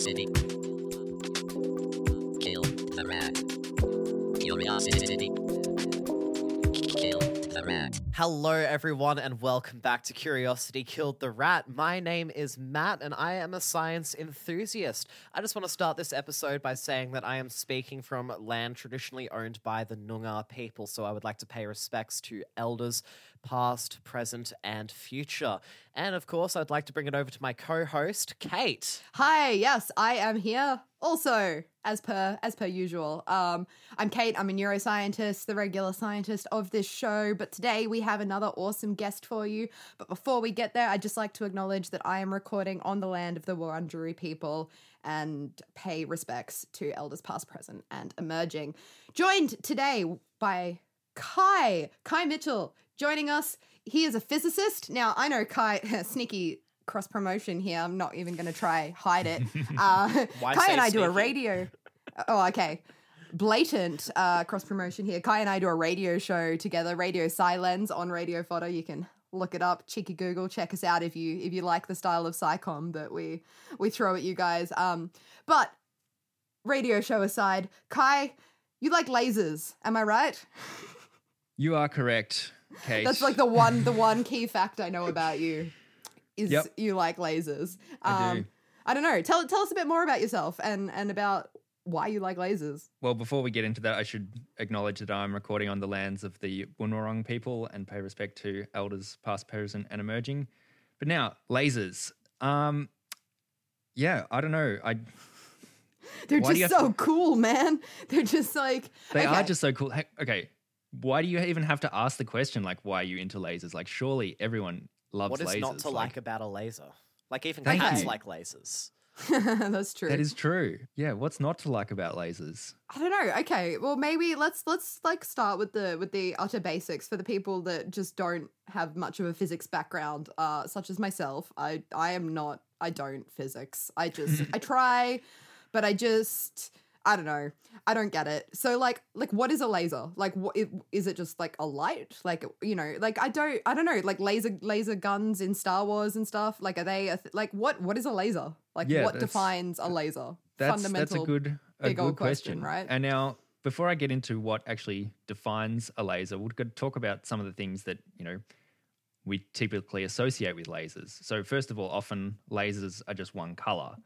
Curiosity. Kill the rat. Curiosity. Hello, everyone, and welcome back to Curiosity Killed the Rat. My name is Matt, and I am a science enthusiast. I just want to start this episode by saying that I am speaking from land traditionally owned by the Noongar people, so I would like to pay respects to elders, past, present, and future. And of course, I'd like to bring it over to my co host, Kate. Hi, yes, I am here also as per as per usual. Um I'm Kate, I'm a neuroscientist, the regular scientist of this show, but today we have another awesome guest for you. But before we get there, I'd just like to acknowledge that I am recording on the land of the Wurundjeri people and pay respects to elders past, present, and emerging. Joined today by Kai, Kai Mitchell, joining us. He is a physicist. Now, I know Kai, sneaky cross promotion here. I'm not even going to try hide it. Uh, Kai and I do a radio. Oh, okay. Blatant uh, cross promotion here. Kai and I do a radio show together, Radio Silence on Radio Photo. You can look it up, cheeky Google, check us out if you if you like the style of psychom that we we throw at you guys. Um, but radio show aside, Kai, you like lasers, am I right? You are correct, Kate. That's like the one the one key fact I know about you is Yep. you like lasers. Um, I do. I don't know. Tell tell us a bit more about yourself and and about why you like lasers. Well, before we get into that, I should acknowledge that I'm recording on the lands of the Bunurong people and pay respect to elders past, present, and emerging. But now, lasers. Um, yeah, I don't know. I They're Why do you just so to- cool, man. They're just like they are just so cool. Hey, okay, why do you even have to ask the question like, why are you into lasers? Like, surely everyone loves What is lasers. not to like about a laser? Like, even Thank cats you. like lasers. That's true. that is true. Yeah, what's not to like about lasers? I don't know. Okay, well maybe let's let's like start with the with the utter basics for the people that just don't have much of a physics background, uh, such as myself. I I am not. I don't physics. I just I try, but I just I don't know. I don't get it. So like like what is a laser? Like what is it just like a light? Like you know, like I don't I don't know. Like laser laser guns in Star Wars and stuff. Like are they a th- like what what is a laser? Like Yeah, what defines a laser? That's Fundamental. that's a good a big good old question, right? And now, before I get into what actually defines a laser, we're going to talk about some of the things that you know we typically associate with lasers. So first of all, often lasers are just one color,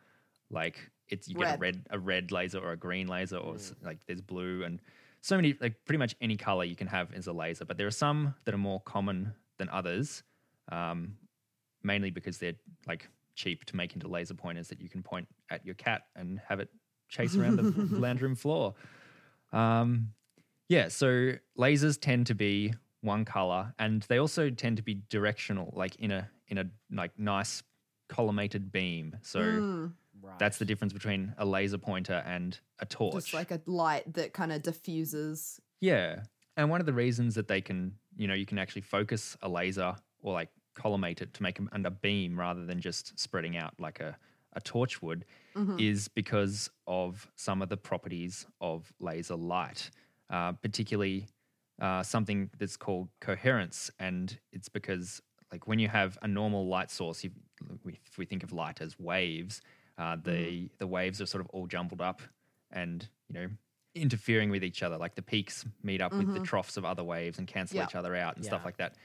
like it's you get a Red. a red laser or a green laser or s like there's blue and so many like pretty much any color you can have is a laser. But there are some that are more common than others, um, mainly because they're like cheap to make into laser pointers that you can point at your cat and have it chase around the lounge room floor. Um, yeah, so lasers tend to be one color, and they also tend to be directional, like in a in a like nice collimated beam. So Mm. Right. that's the difference between a laser pointer and a torch. Just like a light that kind of diffuses. Yeah. And one of the reasons that they can, you know, you can actually focus a laser or like collimate it to make them under beam rather than just spreading out like a, a torch would is because of some of the properties of laser light, uh, particularly uh, something that's called coherence. And it's because, like, when you have a normal light source, if we think of light as waves, uh, the, the waves are sort of all jumbled up and, you know, interfering with each other. Like the peaks meet up with the troughs of other waves and cancel Yeah. each other out and stuff like that.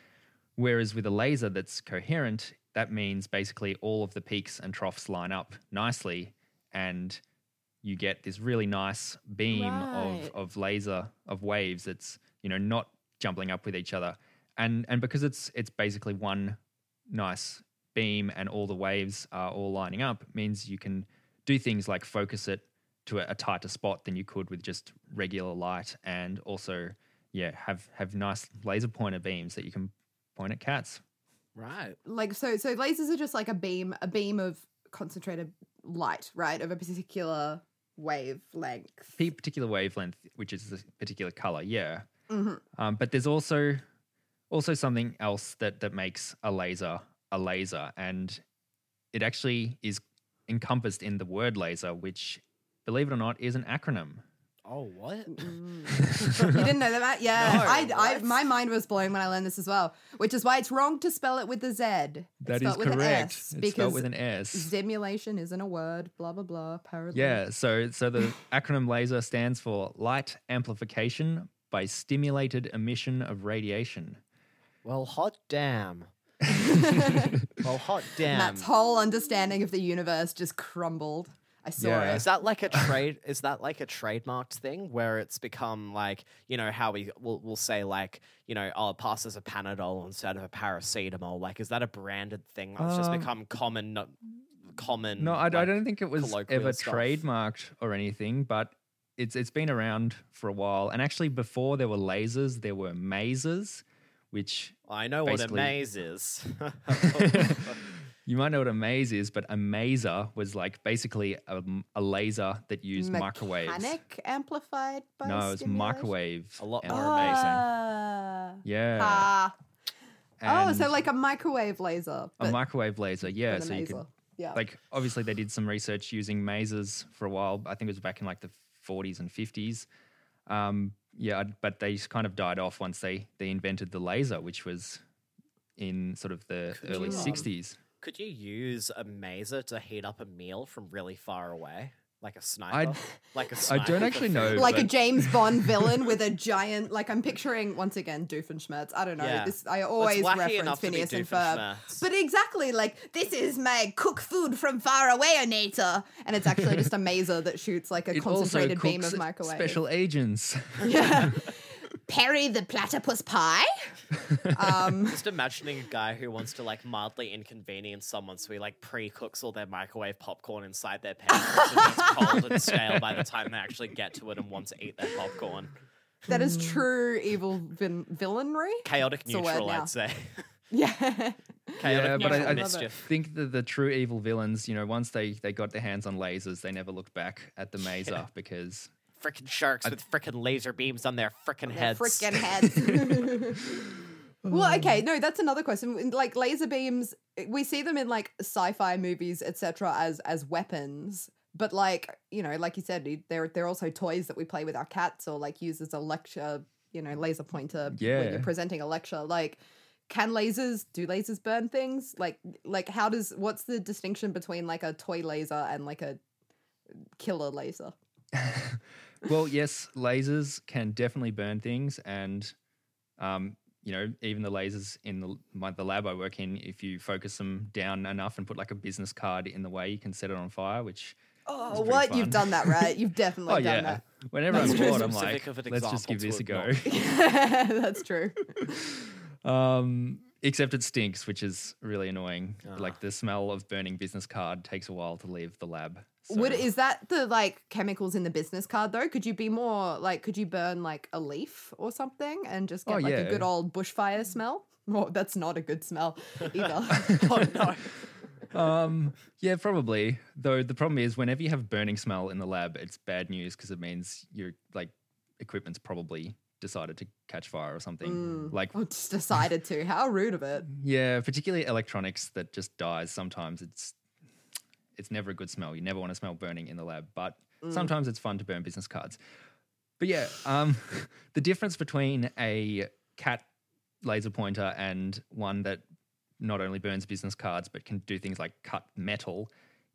Whereas with a laser that's coherent, that means basically all of the peaks and troughs line up nicely and you get this really nice beam Right. of, of laser of waves that's you know not jumbling up with each other and and because it's it's basically one nice beam and all the waves are all lining up means you can do things like focus it to a, a tighter spot than you could with just regular light and also yeah have have nice laser pointer beams that you can point at cats right. Like so so lasers are just like a beam a beam of concentrated light, right? Of a particular wavelength. P- particular wavelength, which is a particular color, yeah. hmm Um, but there's also also something else that that makes a laser a laser, and it actually is encompassed in the word laser, which, believe it or not, is an acronym. Oh, what? Mm-hmm. you didn't know that, Yeah, No, I, I, my mind was blown when I learned this as well, which is why it's wrong to spell it with a Z. It's That is spelled with correct. An S it's because spelled with an S. simulation isn't a word. Blah blah blah. Apparently. Yeah, so so the acronym LASER stands for Light Amplification by Stimulated Emission of Radiation. Well, hot damn. Well, hot damn. Matt's whole understanding of the universe just crumbled. I saw Yeah. it. Is that like a trade? is that like a trademarked thing where it's become like you know how we will we'll say like you know oh it passes a Panadol instead of a paracetamol? Like is that a branded thing that's just Um, become common? no- Common. No, I, I don't think it was ever stuff. trademarked or anything, but it's it's been around for a while. And actually, before there were lasers, there were masers, which I know what a maze is. you might know what a maze is, but a maser was like basically a, a laser that used microwaves. Mechanic amplified by No, it was microwave. A lot more amplification. Ah. Yeah. Ah. Oh, so like a microwave laser. a microwave laser. Yeah, so you could. Yeah. like obviously they did some research using masers for a while. I think it was back in like the 40s and 50s. Um, yeah, but they kind of died off once they they invented the laser, which was in sort of the Could early you, um, 60s. Could you use a maser to heat up a meal from really far away, like a sniper? I'd- like a I sniper don't actually know. like a James Bond villain with a giant, like I'm picturing once again Doofenshmirtz. I don't know. Yeah. This I always reference enough to be Phineas and Ferb. But exactly, like this is my cook food from far away, inator, and it's actually just a maser that shoots like a it also concentrated beam of microwave. special agents. Yeah. Perry the platypus pie. Um, Just imagining a guy who wants to like mildly inconvenience someone, so he like pre-cooks all their microwave popcorn inside their pants, so it's cold and stale by the time they actually get to it and want to eat their popcorn. that is true evil vin- villainry. Chaotic It's a word neutral, now. I'd say. Yeah. Chaotic yeah, but neutral I, I mischief. think that the true evil villains, you know, once they they got their hands on lasers, they never looked back at the maser because Frickin' sharks with frickin' laser beams on their frickin' Their heads. Frickin' heads. well, um, okay, no, that's another question. Like laser beams, we see them in like sci-fi movies, etc., as as weapons. But like you know, like you said, they're they're also toys that we play with our cats, or like use as a lecture. You know, laser pointer when you're presenting a lecture. Like, can lasers do lasers burn things? Like, like how does what's the distinction between like a toy laser and like a killer laser? well, yes, lasers can definitely burn things, and um, you know, even the lasers in the my, the lab I work in, if you focus them down enough and put like a business card in the way, you can set it on fire. Which Oh, what fun. you've done that right? You've definitely oh done yeah, that. whenever That's I'm bored, I'm like, let's just give this a to go. That's true. um, except it stinks, which is really annoying. Ah. Like the smell of burning business card takes a while to leave the lab. Would is that the like chemicals in the business card though? Could you be more like could you burn like a leaf or something and just get Oh, like a good old bushfire smell? Well, that's not a good smell either. oh no. Um, yeah, probably. Though the problem is, whenever you have burning smell in the lab, it's bad news because it means your like equipment's probably decided to catch fire or something. Mm. Like, oh, just decided to. How rude of it. yeah, particularly electronics that just dies. Sometimes it's it's never a good smell. You never want to smell burning in the lab, but Mm. sometimes it's fun to burn business cards. But yeah, um, the difference between a cat laser pointer and one that not only burns business cards but can do things like cut metal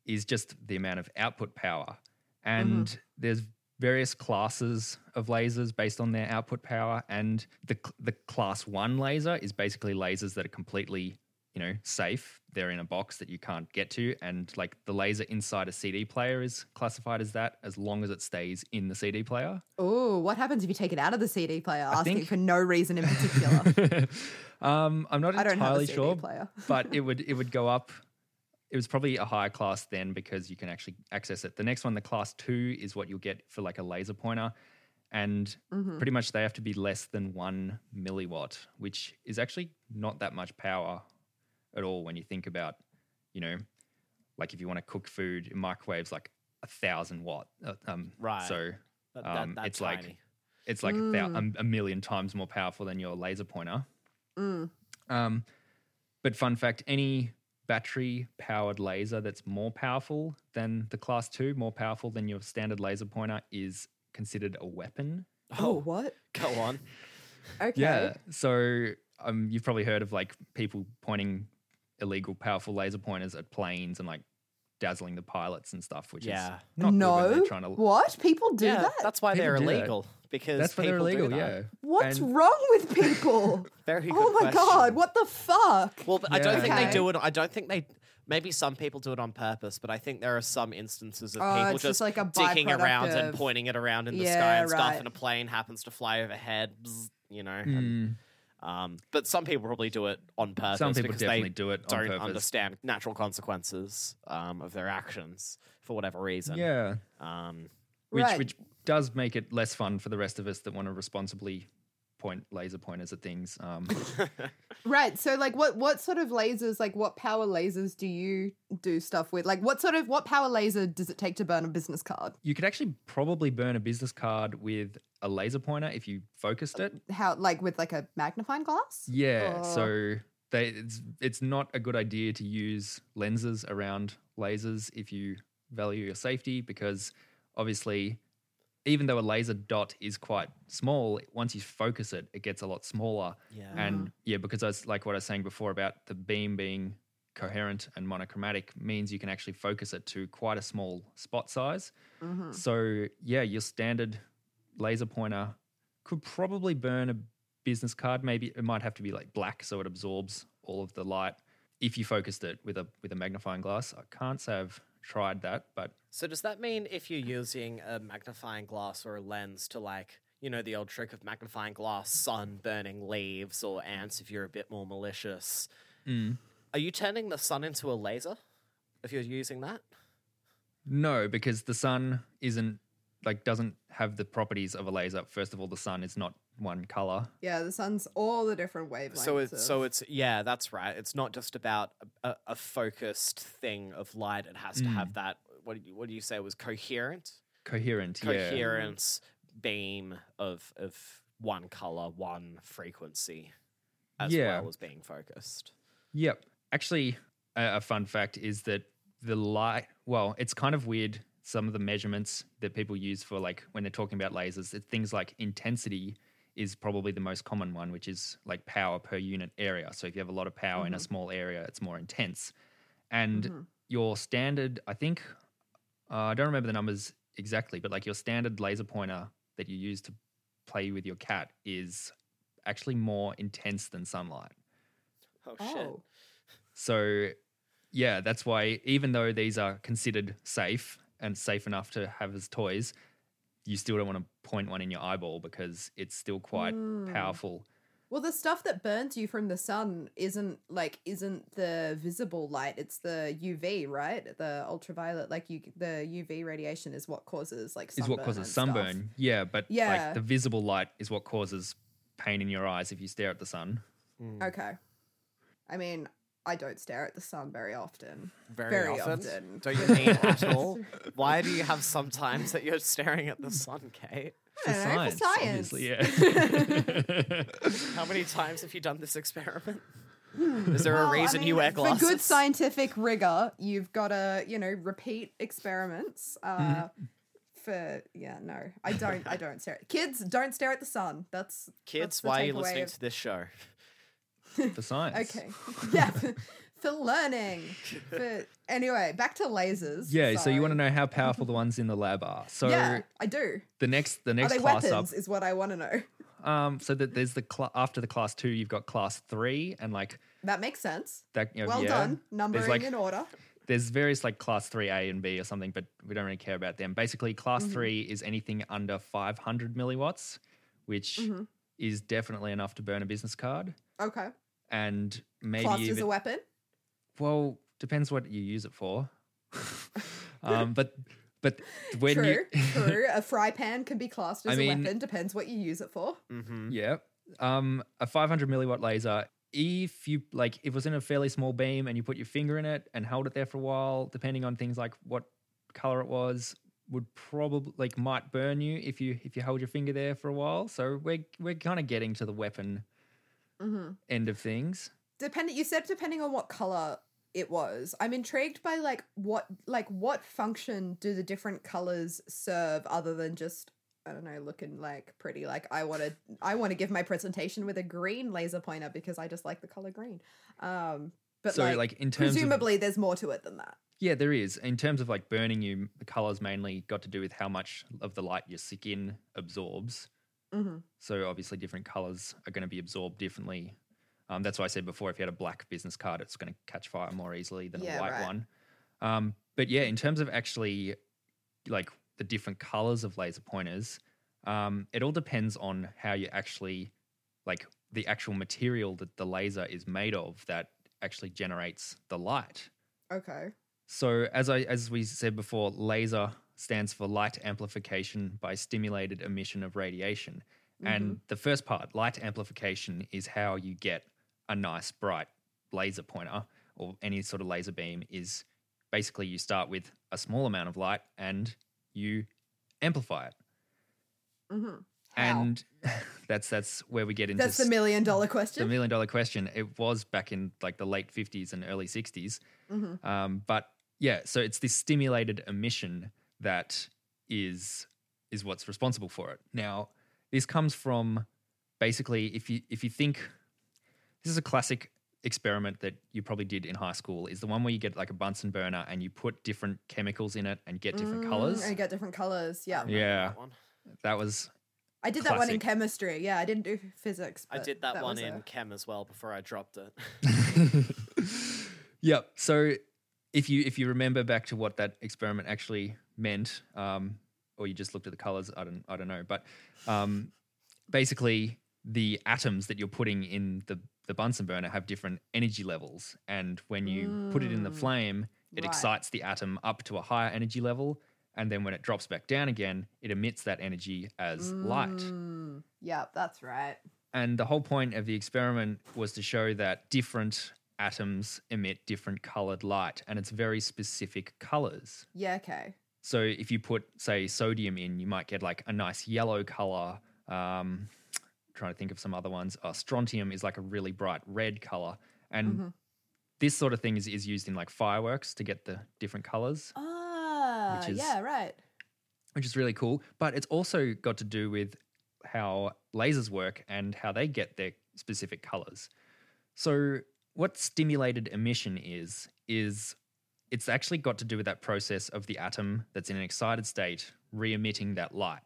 is just the amount of output power. And there's various classes of lasers based on their output power and the the class 1 laser is basically lasers that are completely you know safe they're in a box that you can't get to and like the laser inside a CD player is classified as that as long as it stays in the CD player Oh, what happens if you take it out of the CD player, asking think- for no reason in particular? um, I'm not I don't have a entirely CD sure, player. but it would it would go up. It was probably a higher class then because you can actually access it. The next one, the class two, is what you'll get for like a laser pointer, and Mhm. pretty much they have to be less than one milliwatt, which is actually not that much power at all when you think about, you know, like if you want to cook food microwaves, like a thousand watt. uh, Um, Right. So That, that, Um, that's it's like- it's like a, thou- a, a million times more powerful than your laser pointer. Mm. Um, but fun fact: any battery powered laser that's more powerful than the class two, more powerful than your standard laser pointer, is considered a weapon. Oh, what? Go on. Okay. Yeah. So um, you've probably heard of like people pointing illegal, powerful laser pointers at planes and like dazzling the pilots and stuff, which Yeah. is not no. they're trying to. What? People do yeah, that? that's why People they're do that. illegal. Because That's why they're illegal. Yeah. What's And- wrong with people? Very good oh my question. god, what the fuck? Well, but I don't think they do it. I don't think they. Maybe some people do it on purpose, but I think there are some instances of Oh, people it's just like a dicking byproduct around and pointing it around in the Yeah, sky and stuff, and a plane happens to fly overhead. bzz, you know, and, Mm, um, but some people probably do it on purpose. some people because definitely they do it on don't purpose. understand natural consequences um, of their actions for whatever reason. Yeah. Um, Which Right. which does make it less fun for the rest of us that want to responsibly point laser pointers at things. Um, Right. So like what what sort of lasers, like what power lasers do you do stuff with? Like what sort of what power laser does it take to burn a business card? you could actually probably burn a business card with a laser pointer if you focused it. How like with like a magnifying glass? Yeah, Or- so they it's it's not a good idea to use lenses around lasers if you value your safety because obviously even though a laser dot is quite small, once you focus it, it gets a lot smaller. yeah. And yeah, because I was like what I was saying before about the beam being coherent and monochromatic means you can actually focus it to quite a small spot size. Mm-hmm. So yeah, your standard laser pointer could probably burn a business card. Maybe it might have to be like black so it absorbs all of the light. If you focused it with a with a magnifying glass, I can't say I've tried that, but So does that mean if you're using a magnifying glass or a lens to like, you know, the old trick of magnifying glass, sun burning leaves or ants if you're a bit more malicious, mm, are you turning the sun into a laser if you're using that? no, because the sun isn't like doesn't have the properties of a laser. First of all, the sun is not one color. Yeah, the sun's all the different wavelengths. So it's of- so it's yeah, that's right. It's not just about a, a, a focused thing of light. It has to Mm. have that. What did you, what do you say was coherent? Coherent, yeah. Coherence beam of of one color, one frequency, as Yeah. well as being focused. Yep. Actually, a, a fun fact is that the light, well, it's kind of weird. Some of the measurements that people use for like when they're talking about lasers, it's things like intensity is probably the most common one, which is like power per unit area. So if you have a lot of power in a small area, it's more intense. And your standard, I think, uh, I don't remember the numbers exactly, but like your standard laser pointer that you use to play with your cat is actually more intense than sunlight. Oh, shit! Oh. So, yeah, that's why even though these are considered safe and safe enough to have as toys, you still don't want to point one in your eyeball because it's still quite Mm. powerful. Well, the stuff that burns you from the sun isn't like isn't the visible light. It's the UV, right? The ultraviolet, like you, the UV radiation is what causes like Is what causes and stuff. sunburn. Yeah, but Yeah. like the visible light is what causes pain in your eyes if you stare at the sun. Okay, I mean, I don't stare at the sun very often. Very, Very often. often. Don't you mean at all? Why do you have sometimes that you're staring at the sun, Kate? I don't know, for science. obviously, yeah. How many times have you done this experiment? Is there a Well, I reason you mean, wear glasses? For good scientific rigor, you've got to, you know, repeat experiments. Uh, Mm-hmm. For yeah, no, I don't. I don't stare. At, kids don't stare at the sun. That's Kids, that's the why are you listening of- to this show? For science. Okay, yeah, for, for learning. For anyway, back to lasers. Yeah, so you want to know how powerful the ones in the lab are. So yeah, I do. the next the Are next they class weapons? up Is what I want to know. Um, so that there's the cl- after the class two, you've got class three, and like That makes sense. that. You know, Well yeah, done. Numbering like- in order. There's various like class three A and B or something, but we don't really care about them. Basically, class Mm-hmm. three is anything under 500 milliwatts, which Mm-hmm. is definitely enough to burn a business card, Okay. And maybe Classed as a weapon. well depends what you use it for. um, but but when true. you true. A fry pan can be classed as I a mean- weapon. Depends what you use it for. Mm-hmm. Yeah. Um, a 500 milliwatt laser. If you like, if it was in a fairly small beam and you put your finger in it and held it there for a while, depending on things like what color it was, would probably like might burn you if you if you held your finger there for a while. So we're we're kind of getting to the weapon Mm-hmm. end of things. Depending, you said depending on what color it was. I'm intrigued by like what like what function do the different colors serve other than just I don't know, looking like pretty. Like I want to, I want to give my presentation with a green laser pointer because I just like the color green. Um, but So, like, like, in terms of- presumably, there's more to it than that. Yeah, there is. In terms of like burning you, the colors mainly got to do with how much of the light your skin absorbs. Mm-hmm. So obviously, different colors are going to be absorbed differently. Um, that's why I said before, if you had a black business card, it's going to catch fire more easily than Yeah, a white right. one. Um, but yeah, in terms of actually like the different colors of laser pointers, um, it all depends on how you actually like the actual material that the laser is made of that actually generates the light. Okay. So as I as we said before, laser stands for light amplification by stimulated emission of radiation. And the first part, light amplification, is how you get a nice bright laser pointer or any sort of laser beam is basically you start with a small amount of light and you amplify it. Mm-hmm. And that's that's where we get into That's the million dollar question. the million dollar question. It was back in like the late 50s and early 60s. Mhm. Um, but yeah, so it's this stimulated emission that is is what's responsible for it. Now, this comes from basically if you if you think this is a classic experiment that you probably did in high school is the one where you get like a Bunsen burner and you put different chemicals in it and get different mm, colors. And I get different colors. Yeah. Yeah. That one. That was I did that one in chemistry. Yeah, I didn't do physics. I did that, one in a- chem as well before I dropped it. yep. So if you if you remember back to what that experiment actually meant, um, or you just looked at the colors, I don't I don't know, but um, basically the atoms that you're putting in the the Bunsen burner have different energy levels, and when you put it in the Mm. flame, it Right. excites the atom up to a higher energy level. And then when it drops back down again, it emits that energy as light. Mm, yeah, that's right. And the whole point of the experiment was to show that different atoms emit different colored light, and it's very specific colors. Yeah, okay. So if you put, say, sodium in, you might get like a nice yellow color. Um, trying to think of some other ones. Uh, strontium is like a really bright red color, and Mhm. this sort of thing is, is used in like fireworks to get the different colors, Ah, Which is- yeah, right. which is really cool. But it's also got to do with how lasers work and how they get their specific colors. So, what stimulated emission is, is it's actually got to do with that process of the atom that's in an excited state re emitting that light.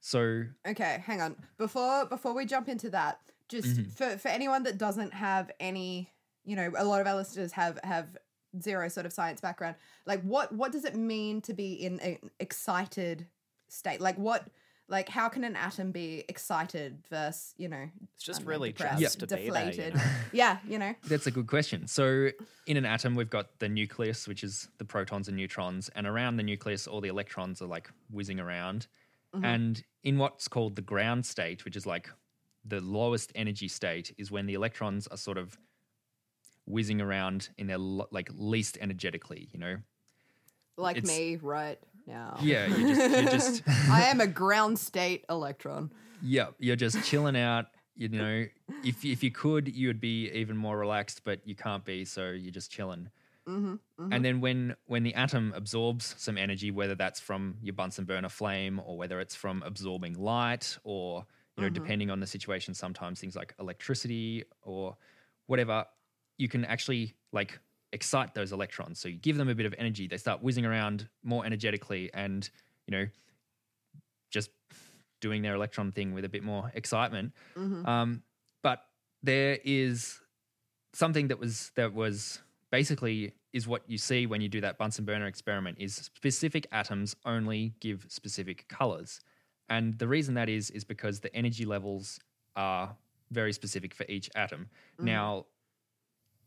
So, Okay, hang on. Before before we jump into that, just Mhm. for for anyone that doesn't have any, you know, a lot of our listeners have have zero sort of science background. Like what what does it mean to be in an excited state? Like what like how can an atom be excited versus, you know, It's just know, really depressed, just to be there, you deflated. know? yeah, you know. That's a good question. So, in an atom, we've got the nucleus, which is the protons and neutrons, and around the nucleus, all the electrons are like whizzing around. Mhm. And in what's called the ground state, which is like the lowest energy state, is when the electrons are sort of whizzing around in their lo- like least energetically. You know? Like It's- me right now. Yeah, you're just, you're just I am a ground state electron. Yep, you're just chilling out. You know, if if you could, you would be even more relaxed, but you can't be, so you're just chilling. hmm And then when when the atom absorbs some energy, whether that's from your Bunsen burner flame or whether it's from absorbing light or you know Mhm. depending on the situation, sometimes things like electricity or whatever, you can actually like excite those electrons. So you give them a bit of energy, they start whizzing around more energetically, and you know just doing their electron thing with a bit more excitement. hmm Um, but there is something that was that was basically is what you see when you do that Bunsen burner experiment is specific atoms only give specific colors. And the reason that is is because the energy levels are very specific for each atom. Mhm. Now,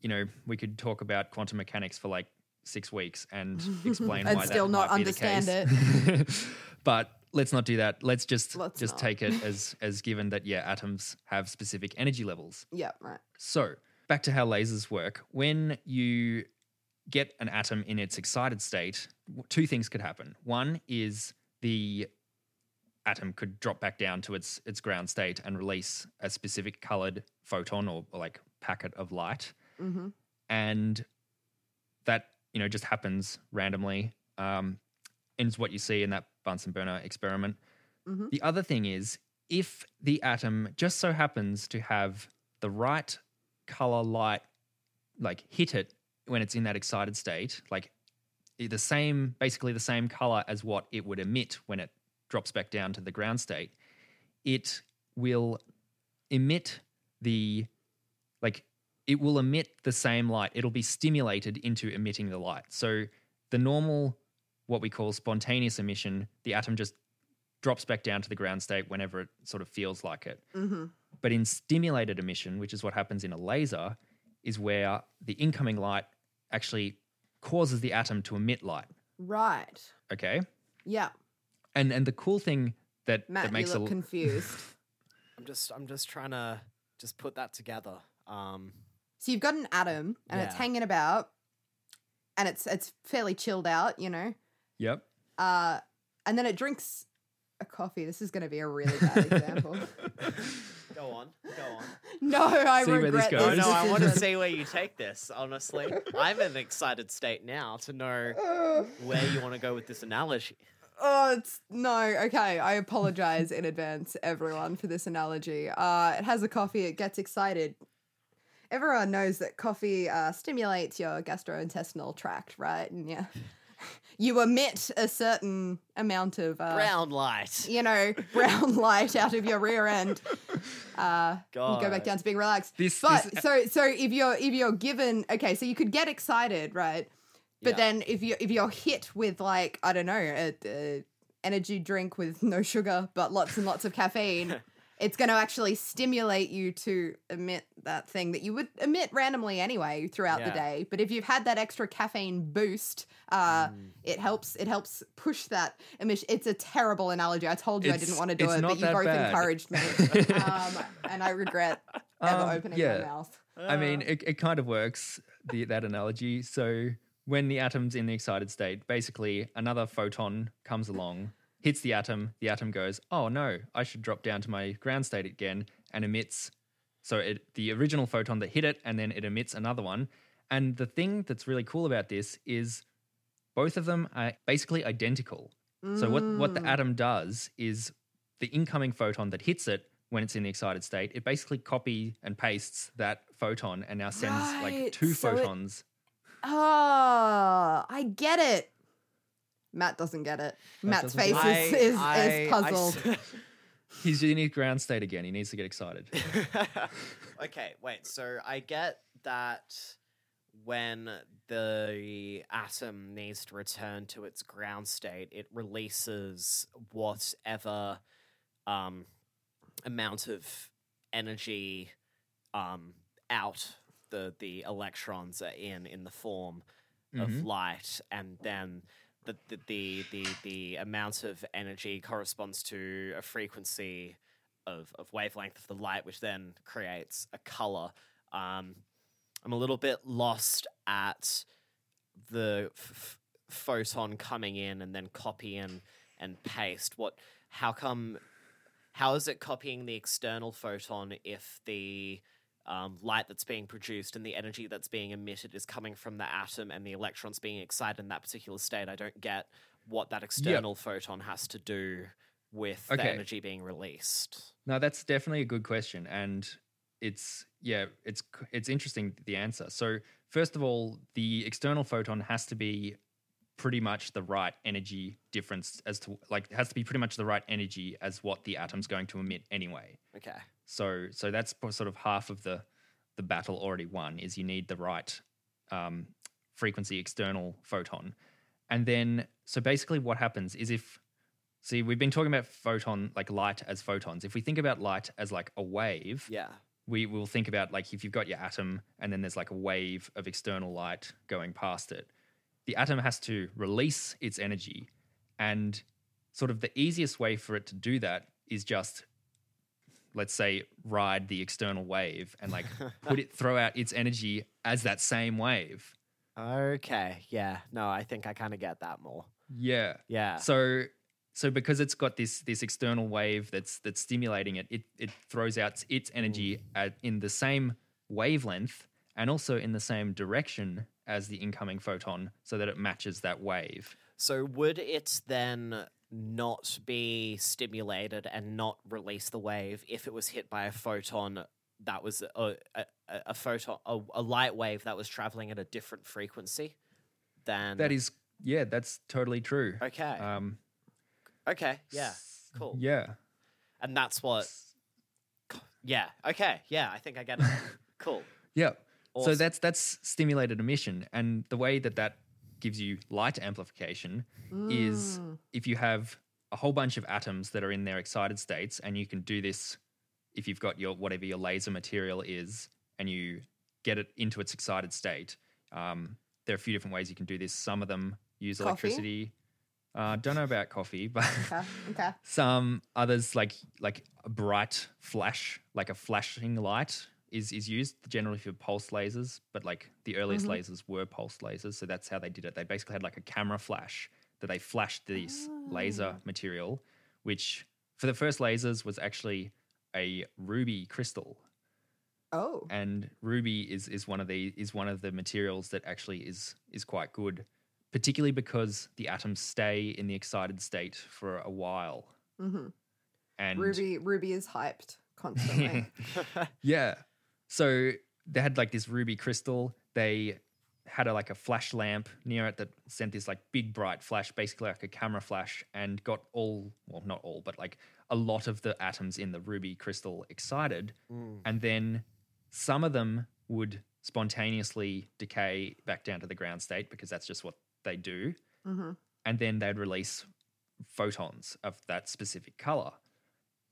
you know, we could talk about quantum mechanics for like six weeks and explain And why still that not might be the understand it. but let's not do that. Let's just Let's just not. take it as as given that yeah, atoms have specific energy levels. Yeah, right. So, back to how lasers work. When you get an atom in its excited state, two things could happen. One is the atom could drop back down to its its ground state and release a specific colored photon or, or like packet of light hmm and that you know just happens randomly um, and it's what you see in that Bunsen burner experiment. Mhm. The other thing is if the atom just so happens to have the right color light, like hit it when it's in that excited state, like the same, basically the same color as what it would emit when it drops back down to the ground state, it will emit the, like, it will emit the same light. It'll be stimulated into emitting the light. So the normal, what we call spontaneous emission, the atom just drops back down to the ground state whenever it sort of feels like it. Mm-hmm. But in stimulated emission, which is what happens in a laser, is where the incoming light actually causes the atom to emit light. Right. Okay. Yeah. And and the cool thing that, Matt, that makes you look a confused. I'm just I'm just trying to just put that together. Um, so you've got an atom and it's hanging about and it's it's fairly chilled out, you know. Yep. Uh and then it drinks a coffee. This is going to be a really bad example. go on, go on. no, I See where this regret goes. This no, I want to decision. see where you take this. Honestly, I'm in an excited state now to know where you want to go with this analogy. Oh, it's no. Okay, I apologize in advance, everyone, for this analogy. Uh, it has a coffee. It gets excited. Everyone knows that coffee uh, stimulates your gastrointestinal tract, right? And yeah, you emit a certain amount of uh, Brown light. you know, brown light out of your rear end. Uh, you go back down to being relaxed. This- but this- so so if you're if you're given okay, so you could get excited, right? But Yeah. then if you if you're hit with like I don't know a, a energy drink with no sugar but lots and lots of caffeine. It's going to actually stimulate you to emit that thing that you would emit randomly anyway throughout the day. But if you've had that extra caffeine boost, uh, Mm. it helps. It helps push that emission. It's a terrible analogy. I told you I didn't want to do it, but you both bad. encouraged me, um, and I regret ever Um, opening yeah. my mouth. I mean, it, it kind of works, the, that analogy. So when the atom's in the excited state, basically another photon comes along, hits the atom, the atom goes, oh no, I should drop down to my ground state again, and emits. So it, the original photon that hit it, and then it emits another one. And the thing that's really cool about this is both of them are basically identical. So what, what the Mm. atom does is the incoming photon that hits it when it's in the excited state, it basically copy and pastes that photon and now sends like two so it- photons. Oh, I get it. Matt doesn't get it. Matt's face get is, is, I- is puzzled. s- He's in his ground state again. He needs to get excited. okay, wait. So I get that when the atom needs to return to its ground state, it releases whatever um, amount of energy um, out the the electrons are in in the form of Mhm. light, and then the the, the the amount of energy corresponds to a frequency of, of wavelength of the light, which then creates a color. Um, I'm a little bit lost at the f- photon coming in and then copy and and paste. What? How come? How is it copying the external photon if the um, light that's being produced and the energy that's being emitted is coming from the atom and the electrons being excited in that particular state? I don't get what that external photon has to do with the energy being released. No, that's definitely a good question, and it's yeah, it's it's interesting the answer. So first of all, the external photon has to be pretty much the right energy difference as to like it has to be pretty much the right energy as what the atom's going to emit anyway. Okay. So so that's sort of half of the the battle already won is you need the right um, frequency external photon, and then so basically what happens is if see we've been talking about photon like light as photons. If we think about light as like a wave, Yeah. we will think about like if you've got your atom and then there's like a wave of external light going past it. The atom has to release its energy, and sort of the easiest way for it to do that is just let's say ride the external wave and like put it throw out its energy as that same wave. Okay. Yeah. No, I think I kind of get that more. Yeah. Yeah. So so because it's got this this external wave that's that's stimulating it, it it throws out its energy mm. at, in the same wavelength and also in the same direction as the incoming photon, so that it matches that wave. So would it then not be stimulated and not release the wave if it was hit by a photon that was a, a, a- photon a, a light wave that was traveling at a different frequency than That is, yeah, that's totally true. okay Um, okay yeah cool yeah. and that's what yeah okay yeah i think i get it cool Yeah. So that's that's stimulated emission, and the way that that gives you light amplification is Mm. if you have a whole bunch of atoms that are in their excited states, and you can do this if you've got your whatever your laser material is, and you get it into its excited state. Um, there are a few different ways you can do this. Some of them use Coffee? electricity. Uh, don't know about coffee, but Okay. Okay. some others like like a bright flash, like a flashing light is is used generally for pulse lasers, but like the earliest Mhm. lasers were pulse lasers, so that's how they did it. They basically had like a camera flash that they flashed this laser Ah. material, which for the first lasers was actually a ruby crystal. Oh. And ruby is is one of the is one of the materials that actually is is quite good, particularly because the atoms stay in the excited state for a while. hmm And Ruby. Ruby is hyped constantly. Yeah. So they had like this ruby crystal. They had a, like a flash lamp near it that sent this like big bright flash, basically like a camera flash, and got all well, not all, but like a lot of the atoms in the ruby crystal excited. Mm. And then some of them would spontaneously decay back down to the ground state because that's just what they do. hmm And then they'd release photons of that specific color.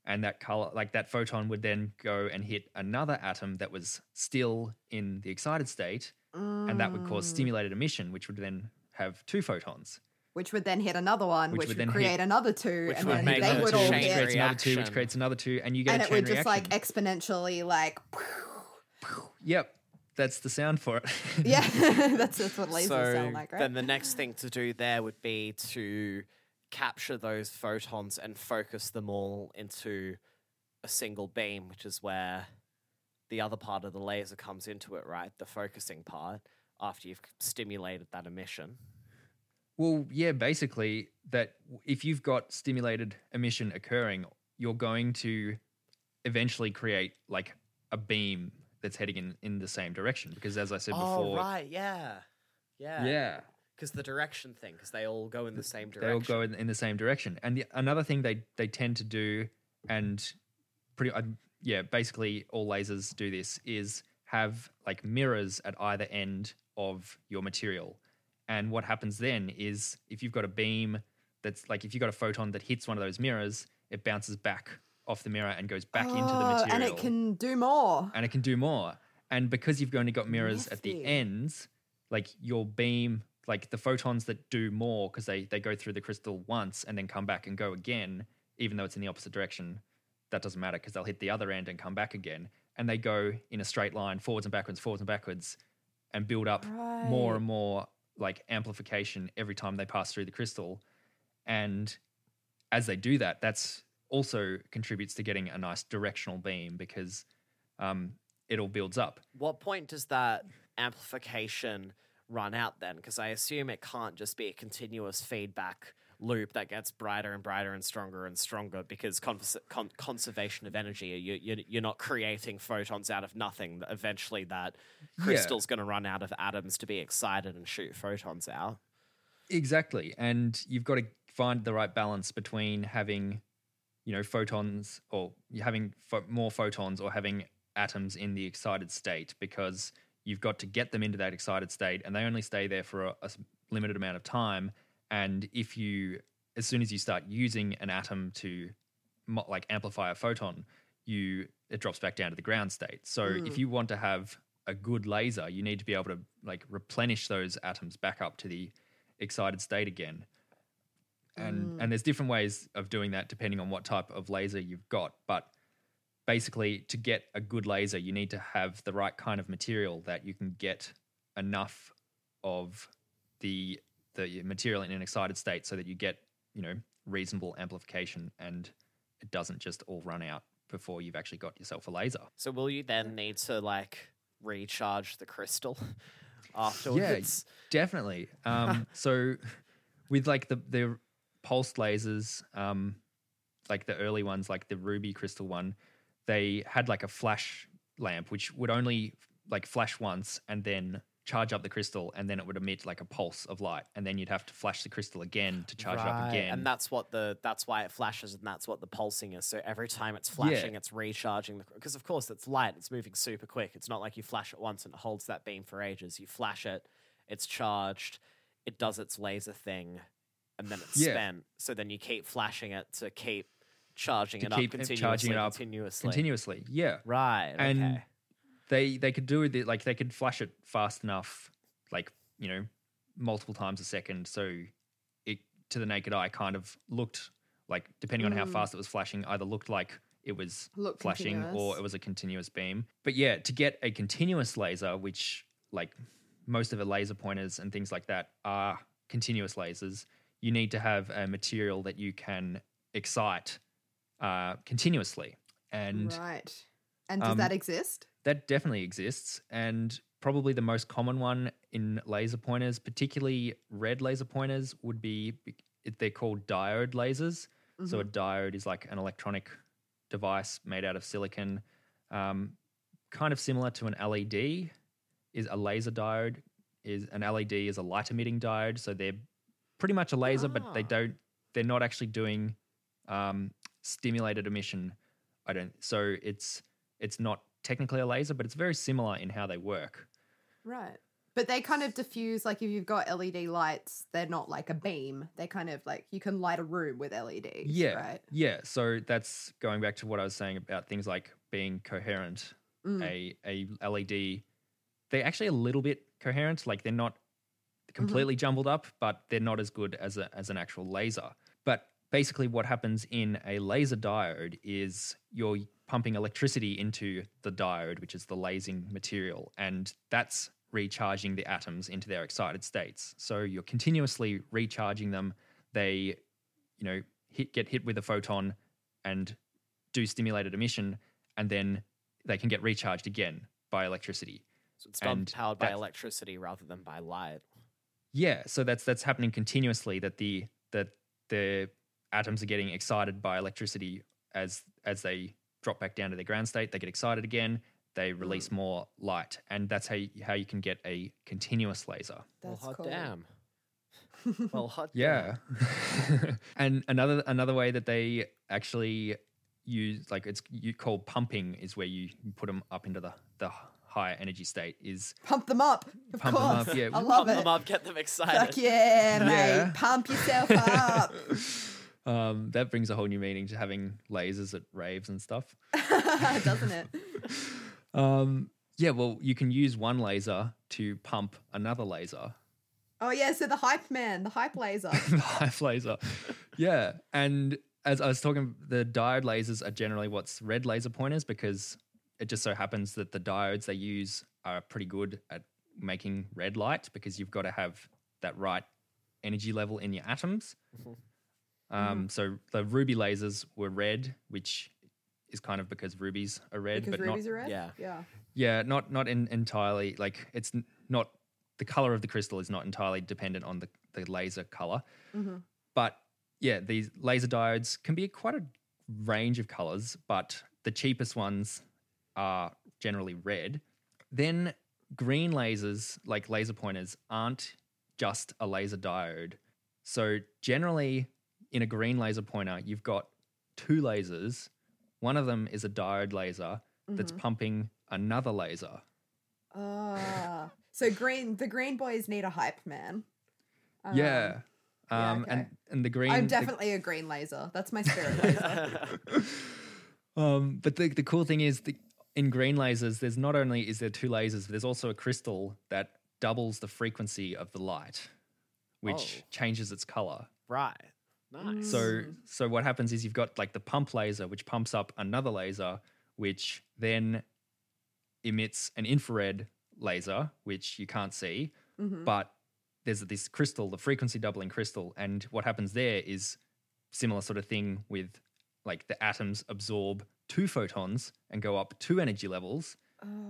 And that color, like that photon, would then go and hit another atom that was still in the excited state, and that would cause Mm. stimulated emission, which would then have two photons. Which would then hit another one, Which which, would would, then create hit- another two, Which and would then make they would two all chain hit, creates another two, which creates another two, and you get and a it chain would just like exponentially like. yep, that's the sound for it. Yeah, that's that's what lasers so sound like, right? then the next thing to do there would be to capture those photons and focus them all into a single beam, which is where the other part of the laser comes into it, right? The focusing part after you've stimulated that emission. Well, yeah, basically that if you've got stimulated emission occurring, you're going to eventually create like a beam that's heading in, in the same direction because as I said oh, before, right, yeah. Yeah. yeah, Because the direction thing, because they all go in the same direction. they all go in, in the same direction. And the, another thing they they tend to do and pretty uh, yeah, basically all lasers do this is have like mirrors at either end of your material. And what happens then is if you've got a beam that's like if you've got a photon that hits one of those mirrors, it bounces back off the mirror and goes back into the Oh, material. and it can do more. and it can do more. And because you've only got mirrors at the Nifty. ends, like your beam, like the photons that do more because they they go through the crystal once and then come back and go again, even though it's in the opposite direction, that doesn't matter because they'll hit the other end and come back again, and they go in a straight line forwards and backwards, forwards and backwards, and build up more and more like amplification every time they pass through the crystal, and as they do that, that's also contributes to getting a nice directional beam because um, it all builds up. What point does that amplification run out then? Because I assume it can't just be a continuous feedback loop that gets brighter and brighter and stronger and stronger because con- conservation of energy, you, you, you're not creating photons out of nothing. Eventually, that crystal's going to run out of atoms to be excited and shoot photons out. Exactly. And you've got to find the right balance between having, you know, photons or having pho- more photons or having atoms in the excited state because you've got to get them into that excited state and they only stay there for a limited amount of time. And if you, as soon as you start using an atom to mo- like amplify a photon, you it drops back down to the ground state. So if mm. you want to have a good laser, you need to be able to like replenish those atoms back up to the excited state again. And and mm. there's different ways of doing that depending on what type of laser you've got, but basically to get a good laser you need to have the right kind of material that you can get enough of the the material in an excited state so that you get, you know, reasonable amplification and it doesn't just all run out before you've actually got yourself a laser. So, will you then need to like recharge the crystal afterwards? Yes. Definitely. Um, so with like the the pulsed lasers, um, like the early ones, like the ruby crystal one, they had like a flash lamp which would only like flash once and then charge up the crystal and then it would emit like a pulse of light and then you'd have to flash the crystal again to charge it up again. And that's what the that's why it flashes and that's what the pulsing is. So every time it's flashing, it's recharging the because of course it's light, it's moving super quick. It's not like you flash it once and it holds that beam for ages. You flash it, it's charged, it does its laser thing, and then it's Yeah. spent. So then you keep flashing it to keep charging To it keep up it continuously, charging it up continuously. continuously. Yeah. Right. And okay. they they could do it like they could flash it fast enough like you know multiple times a second so it to the naked eye kind of looked like depending on how Mm. fast it was flashing either looked like it was Looked flashing or it was a continuous beam but yeah to get a continuous laser which like most of the laser pointers and things like that are continuous lasers you need to have a material that you can excite uh, continuously and right. And does um, that exist? that definitely exists and probably the most common one in laser pointers particularly red laser pointers would be they're called diode lasers so a Mm-hmm. diode is like an electronic device made out of silicon um, kind of similar to an led is a laser diode is an led is a light emitting diode so they're pretty much a laser but they Ah. don't they're not actually doing um, stimulated emission i don't so it's it's not technically a laser but it's very similar in how they work Right. But they kind of diffuse, like if you've got LED lights, they're not like a beam. They're kind of like you can light a room with LEDs. yeah Right. yeah so that's going back to what i was saying about things like being coherent Mm. a a led they're actually a little bit coherent like they're not completely jumbled up but they're not as good as a, as an actual laser but basically what happens in a laser diode is you're pumping electricity into the diode which is the lasing material and that's recharging the atoms into their excited states. So you're continuously recharging them. They you know hit get hit with a photon and do stimulated emission and then they can get recharged again by electricity. So it's and powered by electricity rather than by light. yeah so that's that's happening continuously that the that the atoms are getting excited by electricity as as they drop back down to their ground state they get excited again they hmm. release more light and that's how you, how you can get a continuous laser That's well, hot cool. damn. well, hot Yeah. and another another way that they actually use like it's you called pumping is where you put them up into the the higher energy state is Pump them up. Of Pump 'em course. up, yeah. I love Pump it. them up, get them excited. Fuck yeah, mate. Yeah. Pump yourself up. um, that brings a whole new meaning to having lasers at raves and stuff. Doesn't it? Um, yeah, well, you can use one laser to pump another laser. Oh yeah, so the hype man, the hype laser. the hive laser. Yeah. And as I was talking, the diode lasers are generally what's red laser pointers because it just so happens that the diodes they use are pretty good at making red light because you've got to have that right energy level in your atoms. Um, So the ruby lasers were red, which is kind of because rubies are red, because but rubies not are red. Yeah. Yeah. yeah, not not in, entirely like it's n- not the color of the crystal is not entirely dependent on the, the laser color. Mhm. But yeah, these laser diodes can be quite a range of colors, but the cheapest ones are generally red. Then green lasers, like laser pointers, aren't just a laser diode. So generally, in a green laser pointer, you've got two lasers. One of them is a diode laser that's Mm-hmm. pumping another laser. Ah. so green the green boys need a hype man. Um, yeah. yeah, Um, and okay. and the green. I'm the- definitely a green laser. That's my spirit laser. um, but the the cool thing is the in green lasers, there's not only is there two lasers, there's also a crystal that doubles the frequency of the light, which Oh. changes its color. right. Nice. So so what happens is you've got like the pump laser, which pumps up another laser, which then emits an infrared laser, which you can't see, Mhm. but there's this crystal, the frequency doubling crystal, and what happens there is similar sort of thing with like the atoms absorb two photons and go up two energy levels,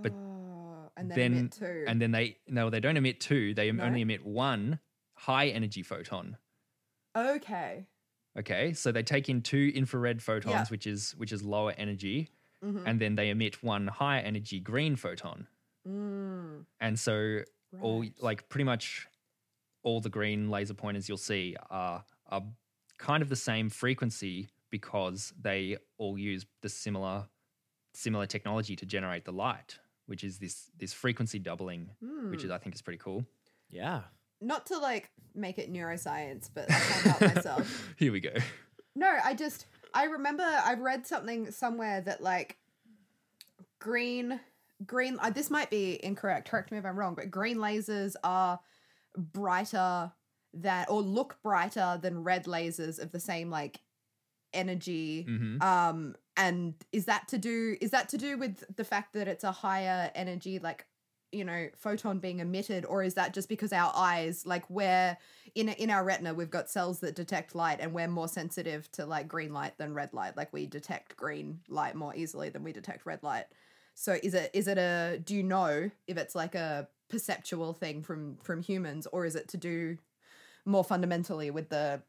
but Oh, and then, then emit two. and then they no they don't emit two, they No? only emit one high energy photon. Okay. Okay, so they take in two infrared photons, Yeah. which is which is lower energy, Mhm. and then they emit one higher energy green photon. Mm, And so all like pretty much all the green laser pointers you'll see are are kind of the same frequency because they all use the similar similar technology to generate the light, which is this this frequency doubling, which Hmm. is I think is pretty cool. Yeah. Not to like make it neuroscience, but I can't help myself. Here we go. No, I just I remember I read something somewhere that like green green uh, this might be incorrect. Correct me if I'm wrong, but green lasers are brighter that or look brighter than red lasers of the same like energy. hmm Um and is that to do is that to do with the fact that it's a higher energy like you know photon being emitted or is that just because our eyes like we're in in our retina we've got cells that detect light and we're more sensitive to like green light than red light. Like we detect green light more easily than we detect red light. So is it is it a do you know if it's like a perceptual thing from from humans or is it to do more fundamentally with the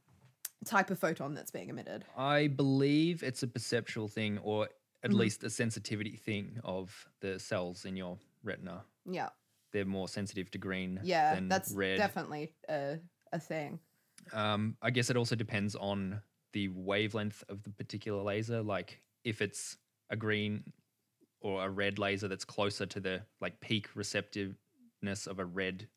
type of photon that's being emitted? I believe it's a perceptual thing, or at Mhm. least a sensitivity thing of the cells in your retina. yeah They're more sensitive to green Yeah, than that's red. definitely a, a thing. Um, I guess it also depends on the wavelength of the particular laser. Like if it's a green or a red laser that's closer to the like peak receptiveness of a red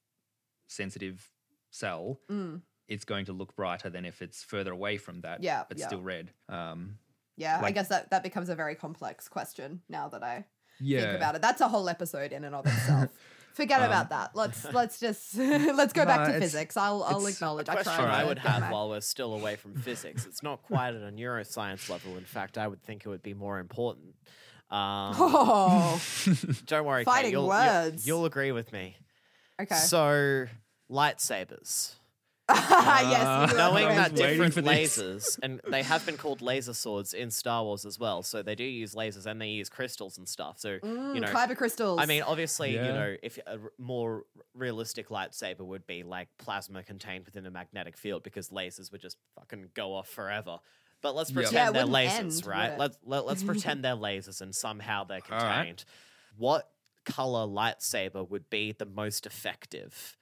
sensitive cell, Mm, it's going to look brighter than if it's further away from that, Yeah, but yeah. still red. Um, yeah, I guess that, that becomes a very complex question now that I yeah, think about it. That's a whole episode in and of itself. Forget Um, about that. Let's let's just let's go back to physics. I'll I'll acknowledge. I question tried I would have my- while we're still away from physics. It's not quite at a neuroscience level. In fact, I would think it would be more important. Um, Oh, don't worry, Kate, you'll, you'll- You'll, agree with me. okay. So, lightsabers. yes, you Knowing are that different for this. lasers, and they have been called laser swords in Star Wars as well. So they do use lasers and they use crystals and stuff. So Mm, you know, kyber crystals. I mean, obviously, you Yeah. know, if a r- more realistic lightsaber would be like plasma contained within a magnetic field because lasers would just fucking go off forever. But let's Yeah. pretend Yeah, they're wouldn't lasers, end, would right? it? Let's let, let's pretend they're lasers and somehow they're All right. contained. What color lightsaber would be the most effective?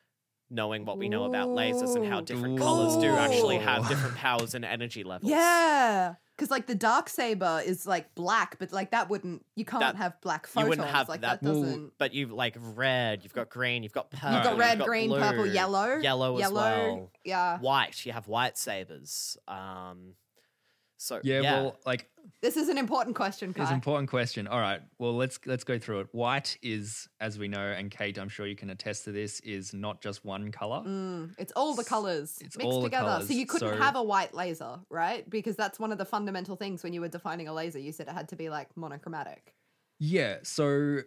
Knowing what we know about lasers and how Ooh. different colors do actually have different powers and energy levels. yeah, because like the dark saber is like black, but like that wouldn't you can't That- have black photons. you photons. wouldn't have like that- that, doesn't. But you've like red, you've got green, you've got purple, You've got Alright. red, green, purple, blue, yellow, yellow, as well. Yeah, white. You have white sabers. Um, so yeah, yeah, well, like this is an important question, It's an important question. All right. Well, let's let's go through it. White is, as we know, and Kate, I'm sure you can attest to this, is not just one color. Mm, it's all the colors It's mixed all the together. So you couldn't so- have a white laser, right? Because that's one of the fundamental things when you were defining a laser. You said it had to be like monochromatic. Yeah. So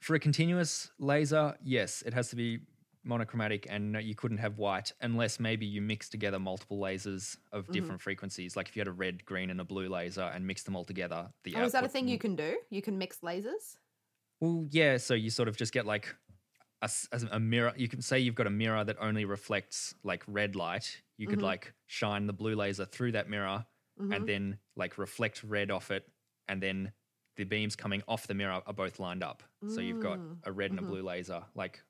for a continuous laser, yes, it has to be monochromatic, and you couldn't have white unless maybe you mix together multiple lasers Mm-hmm. of different frequencies. Like if you had a red, green, and a blue laser and mix them all together. The Oh, is that a thing you can do? You can mix lasers? Well, yeah. So you sort of just get like a, a mirror. You can say you've got a mirror that only reflects like red light. You could Mhm. like shine the blue laser through that mirror Mhm. and then like reflect red off it, and then the beams coming off the mirror are both lined up. So you've got Mm, a red and a blue laser like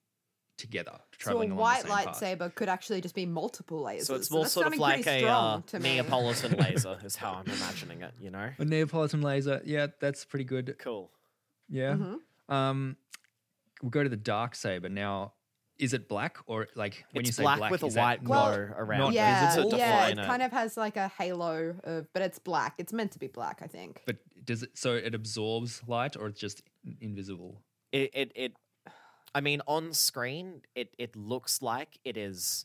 together So a traveling along white the same path. lightsaber could actually just be multiple lasers. so it's more that's sort of like a uh, to me. Neapolitan laser, is how I'm imagining it. You know, A Neapolitan laser, yeah, that's pretty good. cool. Yeah. Mhm. Um, we'll go to the dark saber now. Is it black or like when it's you say black, black, with a is that white glow Well, around. not it Yeah, to visible? yeah, define it it. kind of has like a halo of, but it's black. It's meant to be black, I think. But does it so it absorbs light or it's just invisible? it, it, it I mean, on screen, it, it looks like it is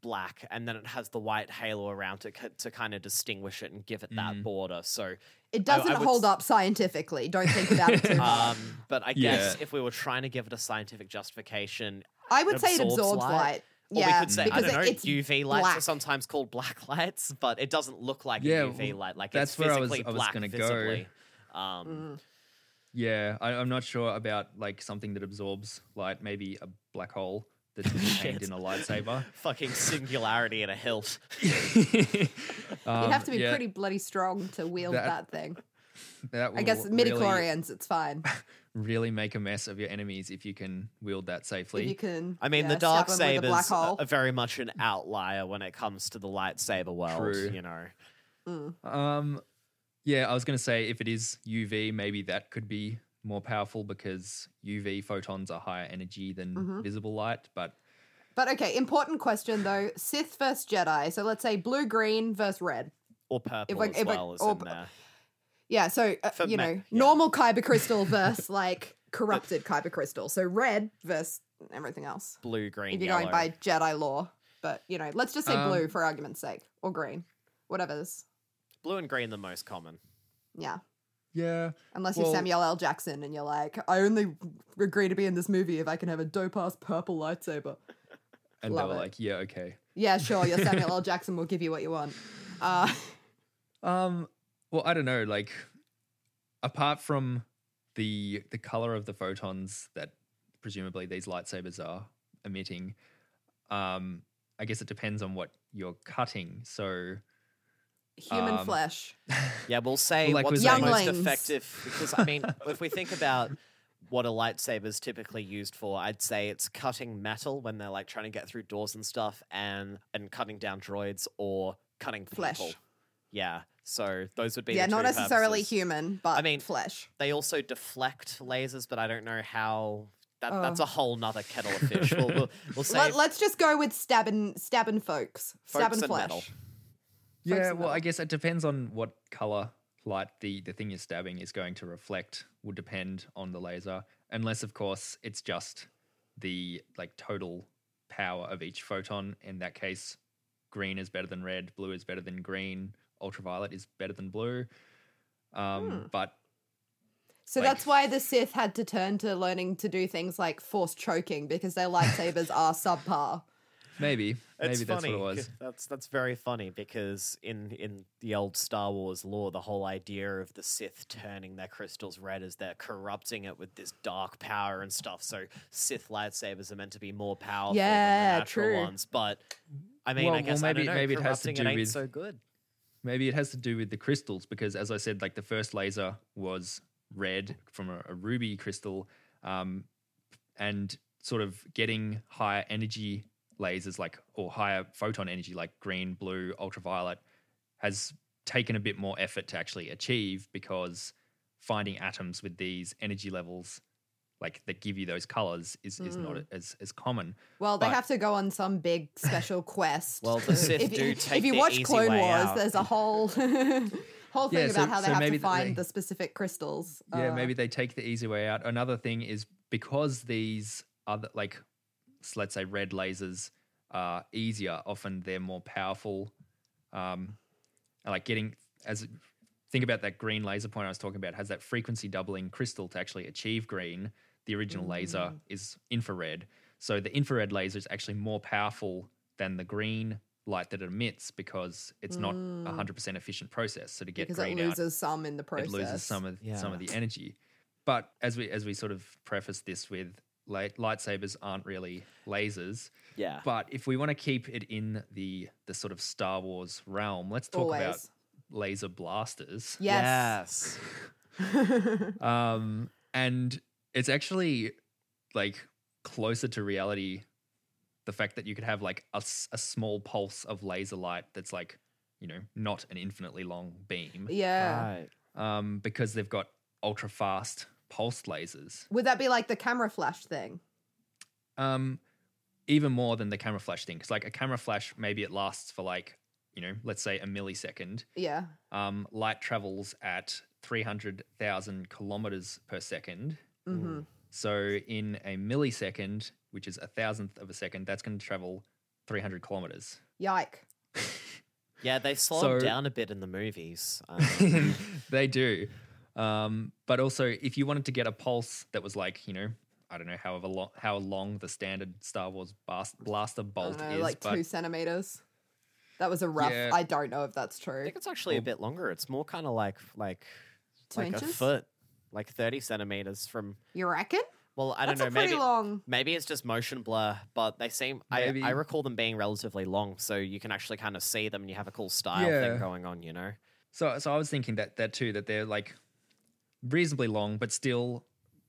black, and then it has the white halo around it c- to kind of distinguish it and give it that Mm. border. So, It doesn't would hold s- up scientifically. Don't think about it too much. um, but I guess Yeah. if we were trying to give it a scientific justification, I would say it absorbs absorbs light. light. or yeah, we could say, I because don't know, it- it's UV lights are sometimes called black lights, but it doesn't look like Yeah, a UV well, light. Like that's it's where I was- physically I was black gonna go. visibly. Um, Mm. Yeah, I, I'm not sure about like something that absorbs light, maybe a black hole that's contained in a lightsaber. Fucking singularity in a hilt. You'd have to be Um, yeah, pretty bloody strong to wield That- that, thing. That I guess will midi really, chlorians, it's fine. really make a mess of your enemies if you can wield that safely. If you can. I mean, yeah, the dark stab 'em with a black sabers are, are very much an outlier when it comes to the lightsaber world. True. You know, Um, yeah, I was going to say if it is UV, maybe that could be more powerful because UV photons are higher energy than Mm-hmm. visible light. But But okay, important question though: Sith versus Jedi. So let's say blue, green versus red. or purple I- as if I- well as or in there. Yeah. So uh, you me- know, yeah. normal kyber crystal versus like corrupted kyber crystal. So red versus everything else. Blue, green, if you're yellow. going by Jedi law, but you know, let's just say Um, blue for argument's sake, or green, whatever's. Blue and green, the most common. Yeah. yeah, Unless you're Samuel L. Jackson and you're like, I only agree to be in this movie if I can have a dope ass purple lightsaber. and Love they were it. like, yeah, okay. Yeah, sure. Your Samuel L. Jackson will give you what you want. Uh, Um, well, I don't know. Like, apart from the the color of the photons that presumably these lightsabers are emitting, um, I guess it depends on what you're cutting. So, human Um, flesh. Yeah, we'll say like what's with the the- most effective because I mean, if we think about what a lightsaber is typically used for, I'd say it's cutting metal when they're like trying to get through doors and stuff, and and cutting down droids or cutting Flesh. people. Yeah, so those would be Yeah, the not two necessarily purposes. human, but I mean, flesh. They also deflect lasers, but I don't know how. That, Oh. That's a whole nother kettle of fish. we'll, we'll, we'll say Let, let's just go with stabbing, stabbing folks, stabbing and flesh. metal. Yeah, well, I guess it depends on what color light the the thing you're stabbing is going to reflect. Would depend on the laser, unless of course it's just the like total power of each photon. In that case, green is better than red, blue is better than green, ultraviolet is better than blue. Um, Hmm. But So Like- that's why the Sith had to turn to learning to do things like force choking because their lightsabers are subpar. Maybe, maybe It's that's funny. what it was. That's that's very funny because in in the old Star Wars lore, the whole idea of the Sith turning their crystals red is they're corrupting it with this dark power and stuff. So Sith lightsabers are meant to be more powerful than Yeah, the natural true. ones. But I mean, Well- I well, guess I maybe- don't know, maybe it has to do it ain't with- so good. Maybe it has to do with the crystals because, as I said, like the first laser was red from a, a ruby crystal, um, and sort of getting higher energy lasers, like or higher photon energy, like green, blue, ultraviolet, has taken a bit more effort to actually achieve because finding atoms with these energy levels, like that give you those colors, is is not as as common. Well, they have to go on some big special quest. Well, the to- Sith if, do you- take If you the watch easy Clone Wars, out. there's a whole whole thing Yeah, so- about how they so have to find they- the specific crystals. Yeah, Uh, maybe they take the easy way out. Another thing is because these other like s- let's say red lasers are easier, often they're more powerful. Um like getting as think about that green laser point I was talking about has that frequency doubling crystal to actually achieve green. The original laser Mm. is infrared. So the infrared laser is actually more powerful than the green light that it emits because it's not a hundred percent efficient process. So to get Mm. because it green out loses some in the process. it loses some of some of the energy. But as we as we sort of preface this with light, lightsabers aren't really lasers. Yeah. But if we want to keep it in the the sort of Star Wars realm, let's talk about laser blasters. Yes. Yes. Um, and it's actually like closer to reality. The fact that you could have like a, a small pulse of laser light that's like, you know, not an infinitely long beam. Yeah. Right. um, because they've got ultra fast pulsed lasers. Would that be like the camera flash thing? Um, even more than the camera flash thing, because like a camera flash, maybe it lasts for like you know, let's say a millisecond. Yeah. Um, light travels at three hundred thousand kilometers per second. Mm-hmm. So in a millisecond, which is a thousandth of a second, that's going to travel three hundred kilometers. Yike. Yeah, they slow So- down a bit in the movies. Um, they do. Um, but also, if you wanted to get a pulse that was like, you know, I don't know however long, how long the standard Star Wars bas- blaster bolt don't know, is, like but two centimeters. That was a rough. Yeah. I don't know if that's true. I think it's actually a bit longer. It's more kind of like like Two like a foot, like thirty centimeters from. You reckon? Well, I don't That's know. a pretty Maybe long. maybe it's just motion blur, but they seem. I, Maybe. I recall them being relatively long, so you can actually kind of see them, and you have a cool style Yeah. thing going on. You know. So so I was thinking that that too that they're like reasonably long, but still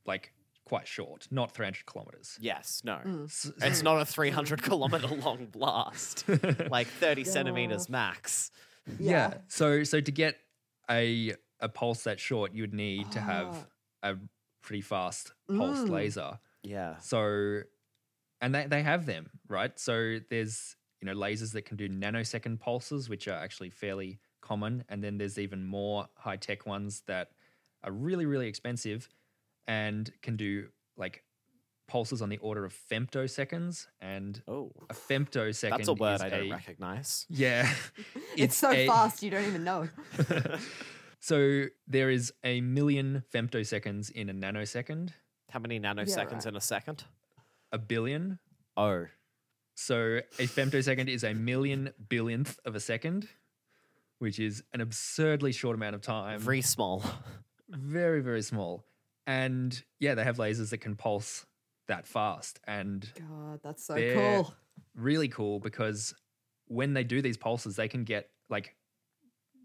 like quite short, not 300 kilometers. Yes. No. Mm. It's not a 300 kilometer long blast, like 30 centimeters max. yeah. So so to get a a pulse that short, you would need to have a pretty fast pulse Mm. laser. Yeah. So, and they, they have them, right? So there's, you know, lasers that can do nanosecond pulses, which are actually fairly common. And then there's even more high tech ones that are really, really expensive and can do like pulses on the order of femtoseconds. And Oh, a femtosecond that's a word is I don't a- recognize. Yeah. It's, so a- fast you don't even know. So there is a million femtoseconds in a nanosecond, How many nanoseconds right. in a second? a billion. Oh, So a femtosecond is a million billionth of a second, which is an absurdly short amount of time. very small. Very, very small. And yeah, they have lasers that can pulse that fast. And God, that's so cool. really cool because when they do these pulses, they can get like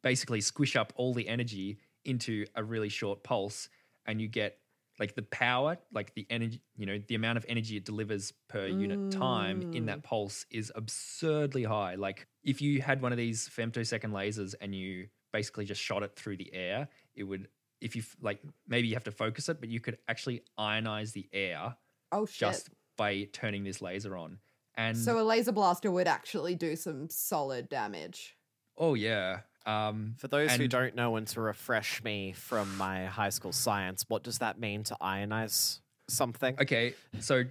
basically squish up all the energy into a really short pulse, and you get like the power, like the energy, you know, the amount of energy it delivers per unit time in that mm. pulse is absurdly high. Like if you had one of these femtosecond lasers and you basically just shot it through the air, it would. If you like, maybe you have to focus it, but you could actually ionize the air Oh shit. just by turning this laser on. And so a laser blaster would actually do some solid damage. oh yeah, um, For those who don't know, and to refresh me from my high school science, what does that mean to ionize something? okay. So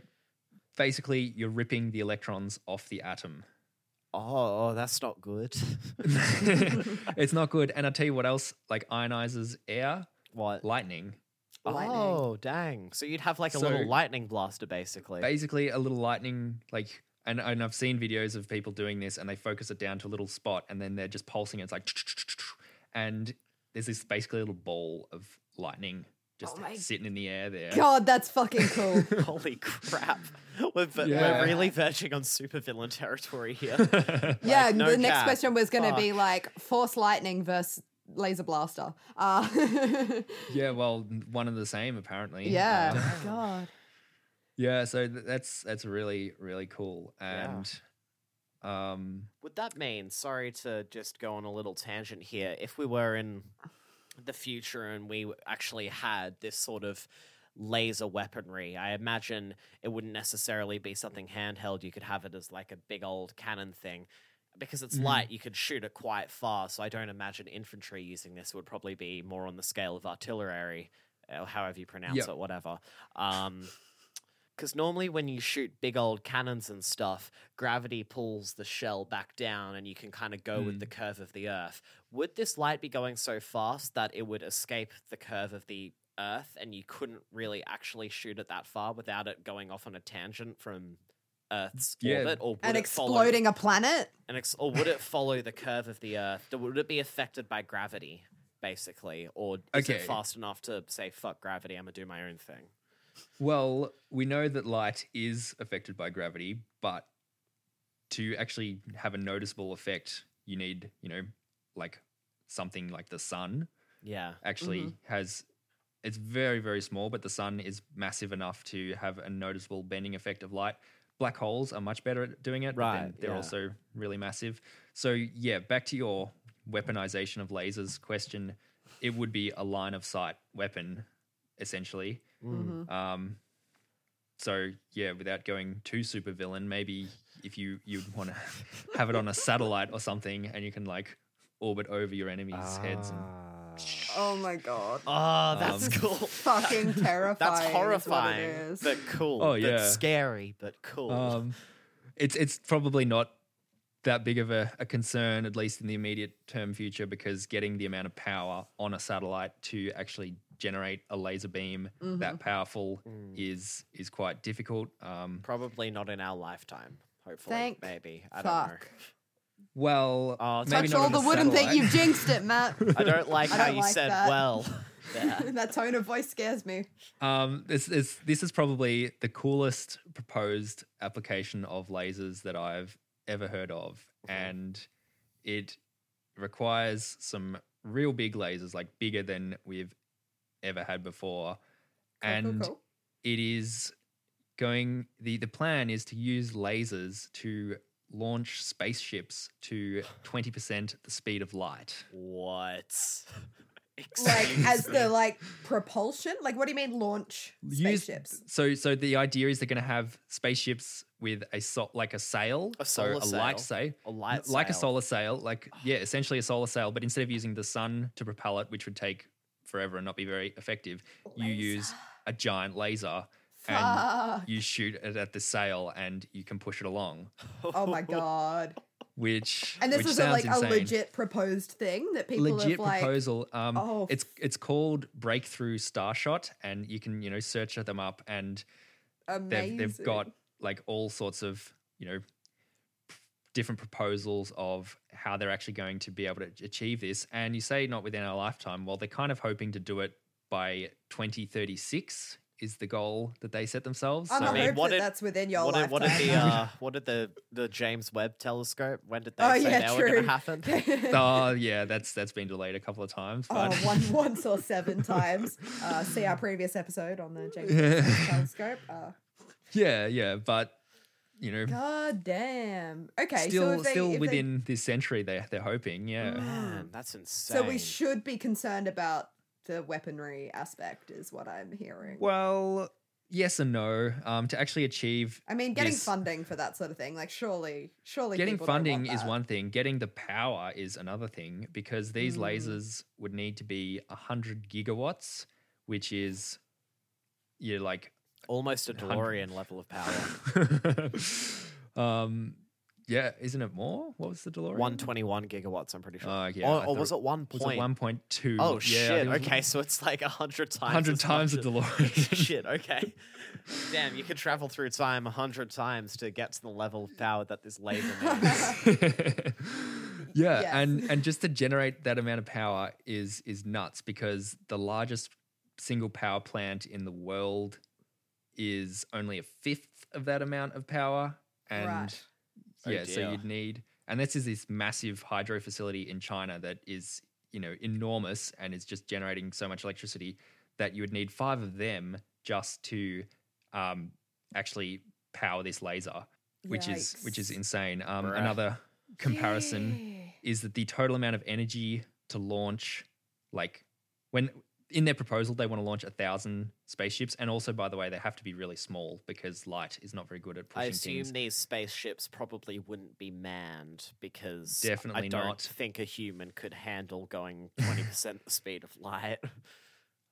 basically, you're ripping the electrons off the atom. Oh, oh, that's not good. it's not good. And I'll tell you what else like ionizes air, what? lightning. Lightning. Oh, dang. So you'd have like a So- little lightning blaster, basically. Basically, a little lightning, like, and, and I've seen videos of people doing this and they focus it down to a little spot and then they're just pulsing it. It's like, and there's this basically little ball of lightning just Oh my sitting in the air there. God, that's fucking cool. Holy crap. We're, v- Yeah. we're really verging on supervillain territory here. yeah, no the next cap. question was going to be like force lightning versus laser blaster. Uh, yeah, well, one and the same apparently. yeah. Um, God. Yeah, so th- that's that's really really cool, Yeah. and um, Would that mean, sorry to just go on a little tangent here, if we were in the future and we actually had this sort of laser weaponry, I imagine it wouldn't necessarily be something handheld. You could have it as like a big old cannon thing. Because it's Mhm. light, you could shoot it quite far. So I don't imagine infantry using this It would probably be more on the scale of artillery, or however you pronounce Yep. it, whatever. Um, because normally when you shoot big old cannons and stuff, gravity pulls the shell back down and you can kind of go with the curve of the Earth. Would this light be going so fast that it would escape the curve of the Earth and you couldn't really actually shoot it that far without it going off on a tangent from Earth's Yeah. orbit? Or would And it follow- exploding a planet? and ex- or would it follow the curve of the Earth? Would it be affected by gravity, basically? Or is it fast enough to say, fuck gravity, I'm going to do my own thing? well, we know that light is affected by gravity, but to actually have a noticeable effect, you need you know like something like the sun Yeah. actually mm-hmm. has. It's very very small, but the sun is massive enough to have a noticeable bending effect of light. Black holes are much better at doing it, but Right, they're yeah. also really massive. So yeah, back to your weaponization of lasers question. It would be a line of sight weapon, essentially. Mhm. Um, so yeah, without going too super villain, maybe if you you'd want to have it on a satellite or something, and you can like orbit over your enemies' heads. And, Oh my god. Oh, that's Um, cool. Fucking terrifying. That's is what it horrifying, but cool. Oh, but yeah. scary, but cool. um, it's it's probably not that big of a, a concern, at least in the immediate term future, because getting the amount of power on a satellite to actually generate a laser beam Mm-hmm. that powerful Mm. is is quite difficult. Um, Probably not in our lifetime. Hopefully, Thank maybe. I don't know. Fuck. well, Oh, maybe Touch not all the a wood and think you've jinxed it, Matt. I don't like I how don't you like said that. well. that tone of voice scares me. Um, this is this is probably the coolest proposed application of lasers that I've ever heard of, and it requires some real big lasers, like bigger than we've ever had before, Cool, and cool, cool. it is going. the The plan is to use lasers to launch spaceships to twenty percent the speed of light. What? like as the like propulsion. Like, what do you mean launch Use- spaceships? So, so the idea is they're going to have spaceships with a so, like a sail, A so solar a light sail. sail, A light like a solar sail, like yeah, essentially a solar sail. But instead of using the sun to propel it, which would take forever and not be very effective, you use a giant laser and you shoot it at the sail, and you can push it along. Oh my god! Which And this which is a, like insane. a legit proposed thing that people legit have like. proposal. Um, Oh, it's it's called Breakthrough Starshot, and you can you know search them up, and Amazing. they've they've got like all sorts of you know different proposals of how they're actually going to be able to achieve this. And you say not within our lifetime. Well, they're kind of hoping to do it by 2036 is the goal that they set themselves. I'm I mean, hope what that did- that's within your what did, what did the uh, what did the the James Webb Telescope? When did they oh say yeah, they were going to happen? oh yeah, that's that's been delayed a couple of times. Oh, But one, once or seven times. Uh, see our previous episode on the James Webb Telescope. Uh, yeah, yeah, but you know, God damn. Okay, still if they, still if they- within this century, they they're hoping. Yeah. Man, that's insane. so we should be concerned about the weaponry aspect, is what I'm hearing. Well, yes and no. Um, to actually achieve I mean, getting this- funding for that sort of thing, like surely, surely getting people don't want funding is one thing. Getting the power is another thing because these Mm. lasers would need to be hundred gigawatts, which is you're like almost a Hundred- DeLorean level of power. um, yeah, isn't it more? What was the DeLorean? One twenty one gigawatts. I'm pretty sure. Oh, yeah, or, or was it one Was point? it one point two? Oh Yeah, shit! think it was Okay, so it's like a hundred times. 100 times much the as- DeLorean. shit. Okay. Damn, you could travel through time a hundred times to get to the level of power that this laser makes. yeah, Yes. and and just to generate that amount of power is is nuts because the largest single power plant in the world is only a fifth of that amount of power, and Right. Oh yeah, so you'd need, and this is this massive hydro facility in China that is you know enormous and is just generating so much electricity that you would need five of them just to um, actually power this laser, which is which is insane. Um, another comparison Yeah. is that the total amount of energy to launch, like when in their proposal, they want to launch a thousand spaceships, and also, by the way, they have to be really small because light is not very good at pushing. I pushing assume things. these spaceships probably wouldn't be manned because Definitely I don't not. think a human could handle going twenty percent the speed of light.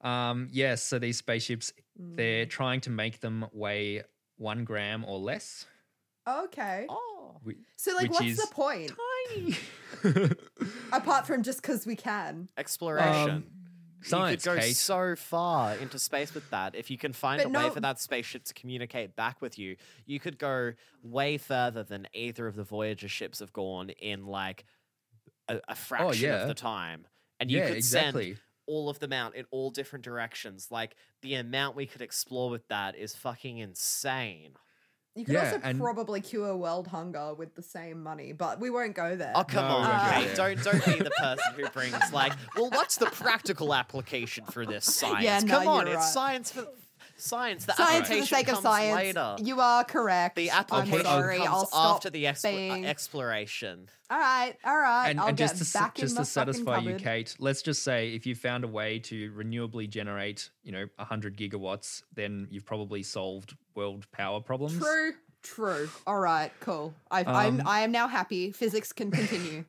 Um, yes, so these spaceships, they're Mm. trying to make them weigh one gram or less. Okay. Oh, Whi- So, like, what's the point? Tiny. Apart from just because we can. exploration. Um, science, you could go Kate. so far into space with that. If you can find But a way for that spaceship to communicate back with you, you could go way further than either of the Voyager ships have gone in like a, a oh, fraction yeah. of the time. And you yeah, could exactly. send all of them out in all different directions. Like the amount we could explore with that is fucking insane. You could Yeah, also and- probably cure world hunger with the same money, but we won't go there. Oh come No, on, we won't go Kate! there. Don't don't be the person who brings like, well, what's the practical application for this science? Yeah, no, come on, you're it's right. science for science. The Science for the application sake of comes science. later. You are correct. The I'm application sorry. comes I'll stop after the expl- being- exploration. All right, all right. and, I'll and get just to, back just my to satisfy you, cupboard. Kate, let's just say if you found a way to renewably generate, you know, 100 gigawatts, then you've probably solved world power problems. True, true. All right, cool. I've, I'm Um, I am now happy. Physics can continue.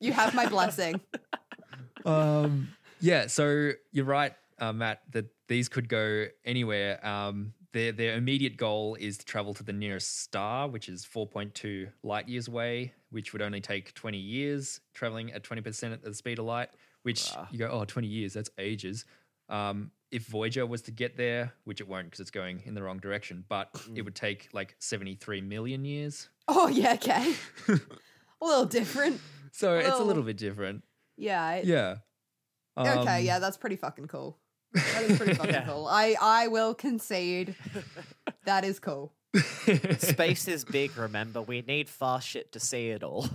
you have my blessing. um, yeah, so you're right, uh, Matt, that these could go anywhere. Um, their, their immediate goal is to travel to the nearest star, which is 4.2 light years away, which would only take 20 years traveling at 20% at the speed of light, which you go, oh, 20 years, that's ages. Um, if Voyager was to get there, which it won't because it's going in the wrong direction, but it would take like 73 million years. Oh yeah, okay. A little different. So it's a little bit different. Yeah. it- Yeah. okay, Um, yeah, that's pretty fucking cool. That is pretty fucking Yeah. cool. I I will concede that is cool. Space is big, remember? We need fast shit to see it all.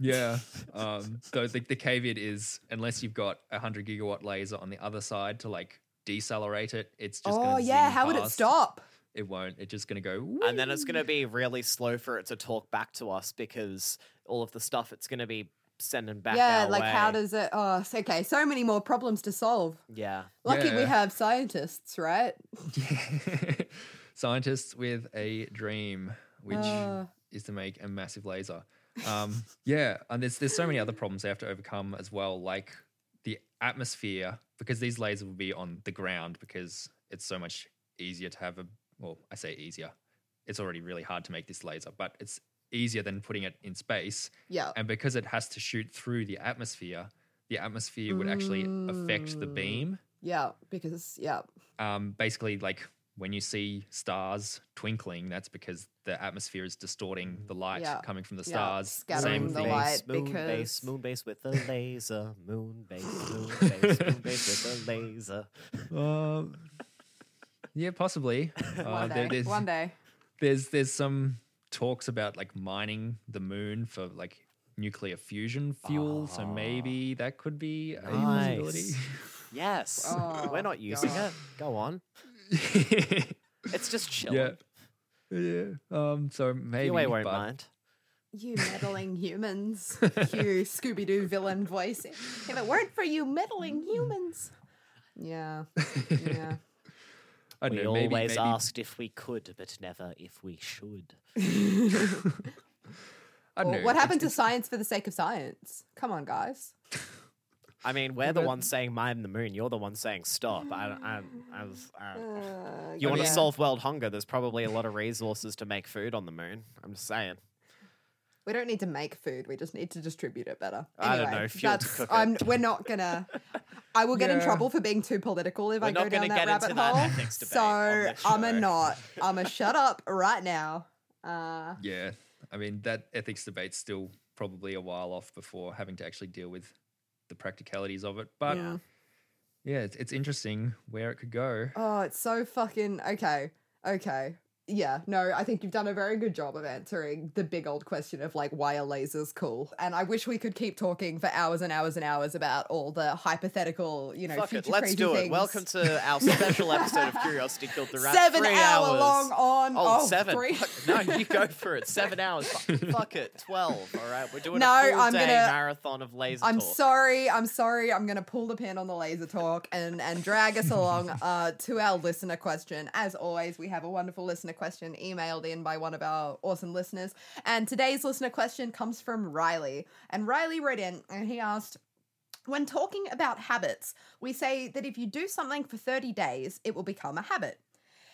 Yeah. Um, so the, the caveat is unless you've got a hundred gigawatt laser on the other side to like decelerate it, it's just. oh gonna yeah, zing how would it stop? It won't. It's just gonna go. And then it's going to be really slow for it to talk back to us because all of the stuff it's going to be sending back. yeah, our like how does it? Oh, okay. So many more problems to solve. Yeah. Lucky we have scientists, right? Scientists with a dream, which Uh. is to make a massive laser. Um, yeah, and there's there's so many other problems they have to overcome as well, like the atmosphere, because these lasers will be on the ground because it's so much easier to have a. Well, I say easier. It's already really hard to make this laser, but it's easier than putting it in space. Yeah. And because it has to shoot through the atmosphere, the atmosphere would actually affect the Mm. beam. Yeah, because yeah. Um, basically, like when you see stars twinkling, that's because the atmosphere is distorting the light Yeah. coming from the Yeah, stars. scattering Same the thing. light moon because- base, moon base with a laser, moon base, moon base, moon base with a laser. Um, yeah, possibly. Uh, One there- day. there's, One day. there's there's some talks about like mining the moon for like nuclear fusion fuel. So Ah. maybe that could be a possibility. Yes, Oh, we're not using God. it. Go on. It's just chilling. yeah. Yeah. Um. So maybe. you won't but- mind. You meddling humans. you Scooby Doo villain voice. If it weren't for you meddling humans. Yeah. Yeah. I don't we know. Maybe, always maybe asked if we could, but never if we should. I don't Or know. what it's- happened to it's- science for the sake of science? Come on, guys. I mean, we're the ones saying mine the moon. You're the one saying stop. I, I, I was, I, Uh, you want to yeah. solve world hunger? There's probably a lot of resources to make food on the moon. I'm just saying. We don't need to make food. We just need to distribute it better. I don't Anyway, know, fuel that's- cook. I'm, we're not gonna. I will get in trouble for being too political if We're I go down that rabbit that hole. ethics so I'm a not. I'm a shut up right now. Uh, Yeah. I mean, that ethics debate's still probably a while off before having to actually deal with the practicalities of it. But Yeah. yeah, it's, it's interesting where it could go. oh, it's so fucking okay. Okay. Yeah, no, I think you've done a very good job of answering the big old question of like why are lasers cool? And I wish we could keep talking for hours and hours and hours about all the hypothetical, you know, Fuck it, let's do it. things. Welcome to our special episode of Curiosity Killed the Rat. seven Three hour hours. long on Oh, oh, seven. three- Fuck- no, you go for it. Seven hours. Fuck, fuck it. Twelve. All right, we're doing No, a full I'm day gonna- marathon of laser I'm talk. sorry. I'm sorry. I'm gonna pull the pin on the laser talk and and drag us along uh, to our listener question. As always, we have a wonderful listener question emailed in by one of our awesome listeners. And today's listener question comes from Riley. And Riley wrote in and he asked. When talking about habits, we say that if you do something for 30 days, it will become a habit.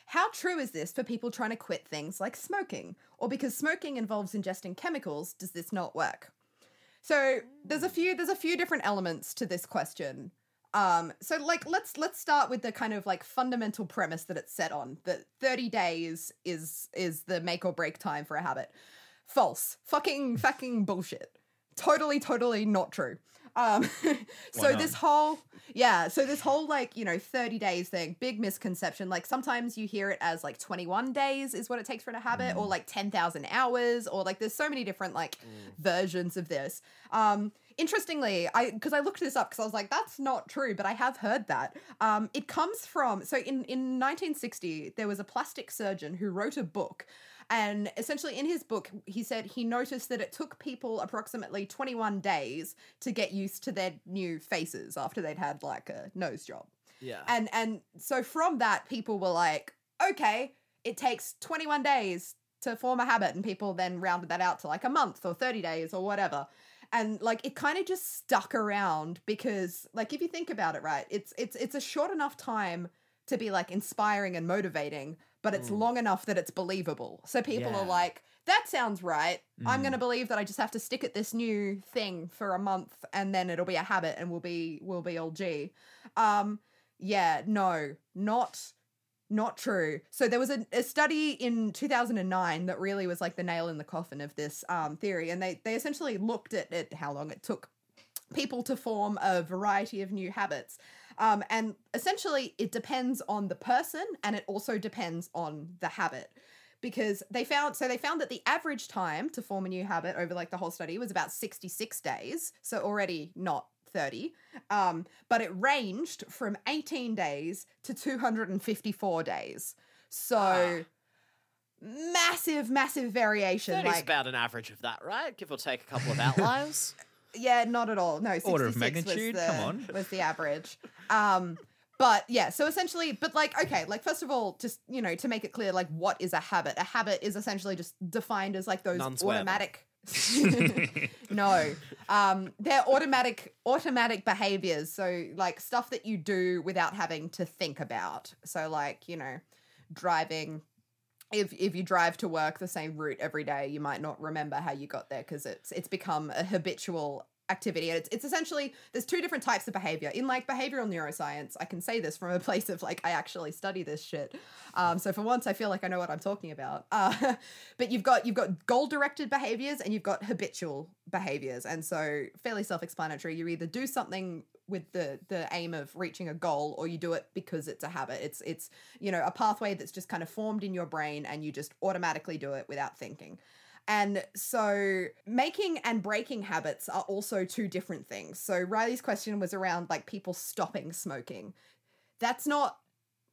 How true is this for people trying to quit things like smoking? Or because smoking involves ingesting chemicals, does this not work? So there's a few there's a few different elements to this question. Um, so like let's let's start with the kind of like fundamental premise that it's set on that 30 days is is the make or break time for a habit. False. Fucking fucking bullshit. Totally, totally not true. Um, so this whole yeah, so this whole like you know 30 days thing, big misconception. Like sometimes you hear it as like 21 days is what it takes for a habit, or like 10,000 hours, or like there's so many different like versions of this. Um, interestingly, I because I looked this up because I was like, that's not true, but I have heard that. Um, it comes from so in in 1960 there was a plastic surgeon who wrote a book. And essentially, in his book, he said he noticed that it took people approximately 21 days to get used to their new faces after they'd had like a nose job. Yeah. And and so from that, people were like, okay, it takes 21 days to form a habit, and people then rounded that out to like a month or 30 days or whatever. And like it kind of just stuck around because like if you think about it, right, it's it's it's a short enough time to be like inspiring and motivating, but it's long enough that it's believable. So people Yeah. are like, that sounds right. I'm Mm. going to believe that I just have to stick at this new thing for a month and then it'll be a habit and we'll be we'll be all G. Um yeah, no, not not true. So there was a, a study in 2009 that really was like the nail in the coffin of this um, theory, and they they essentially looked at, at how long it took people to form a variety of new habits. Um, and essentially, it depends on the person and it also depends on the habit. Because they found, so they found that the average time to form a new habit over like the whole study was about 66 days. So already not 30. Um, but it ranged from 18 days to 254 days. So massive, massive variation. That is like, about an average of that, right? Give or take a couple of outliers. yeah, not at all. No, 66 Order of was magnitude? the- Come on. was the average. Um, but yeah, so essentially, but like, okay, like first of all, just you know, to make it clear, like, what is a habit? A habit is essentially just defined as like those Non-swear them. automatic. no, um, they're automatic automatic behaviors. So like stuff that you do without having to think about. So like you know, driving if if you drive to work the same route every day, you might not remember how you got there because it's it's become a habitual activity and it's, it's essentially there's two different types of behavior. In like behavioral neuroscience i can say this from a place of like i actually study this shit. Um, so for once i feel like i know what i'm talking about. Uh, but you've got you've got goal directed behaviors and you've got habitual behaviors. And so fairly self-explanatory. You either do something with the the aim of reaching a goal or you do it because it's a habit. It's it's you know a pathway that's just kind of formed in your brain and you just automatically do it without thinking and so making and breaking habits are also two different things. So Riley's question was around like people stopping smoking. That's not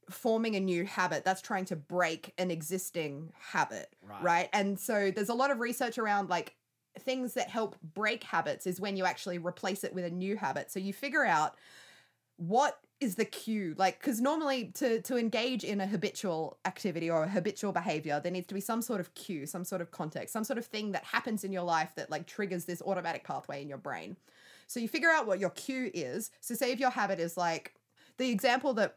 forming a new habit, that's trying to break an existing habit, Right. right? And so there's a lot of research around like things that help break habits is when you actually replace it with a new habit. So you figure out what is the cue like because normally to to engage in a habitual activity or a habitual behavior there needs to be some sort of cue some sort of context some sort of thing that happens in your life that like triggers this automatic pathway in your brain so you figure out what your cue is so say if your habit is like the example that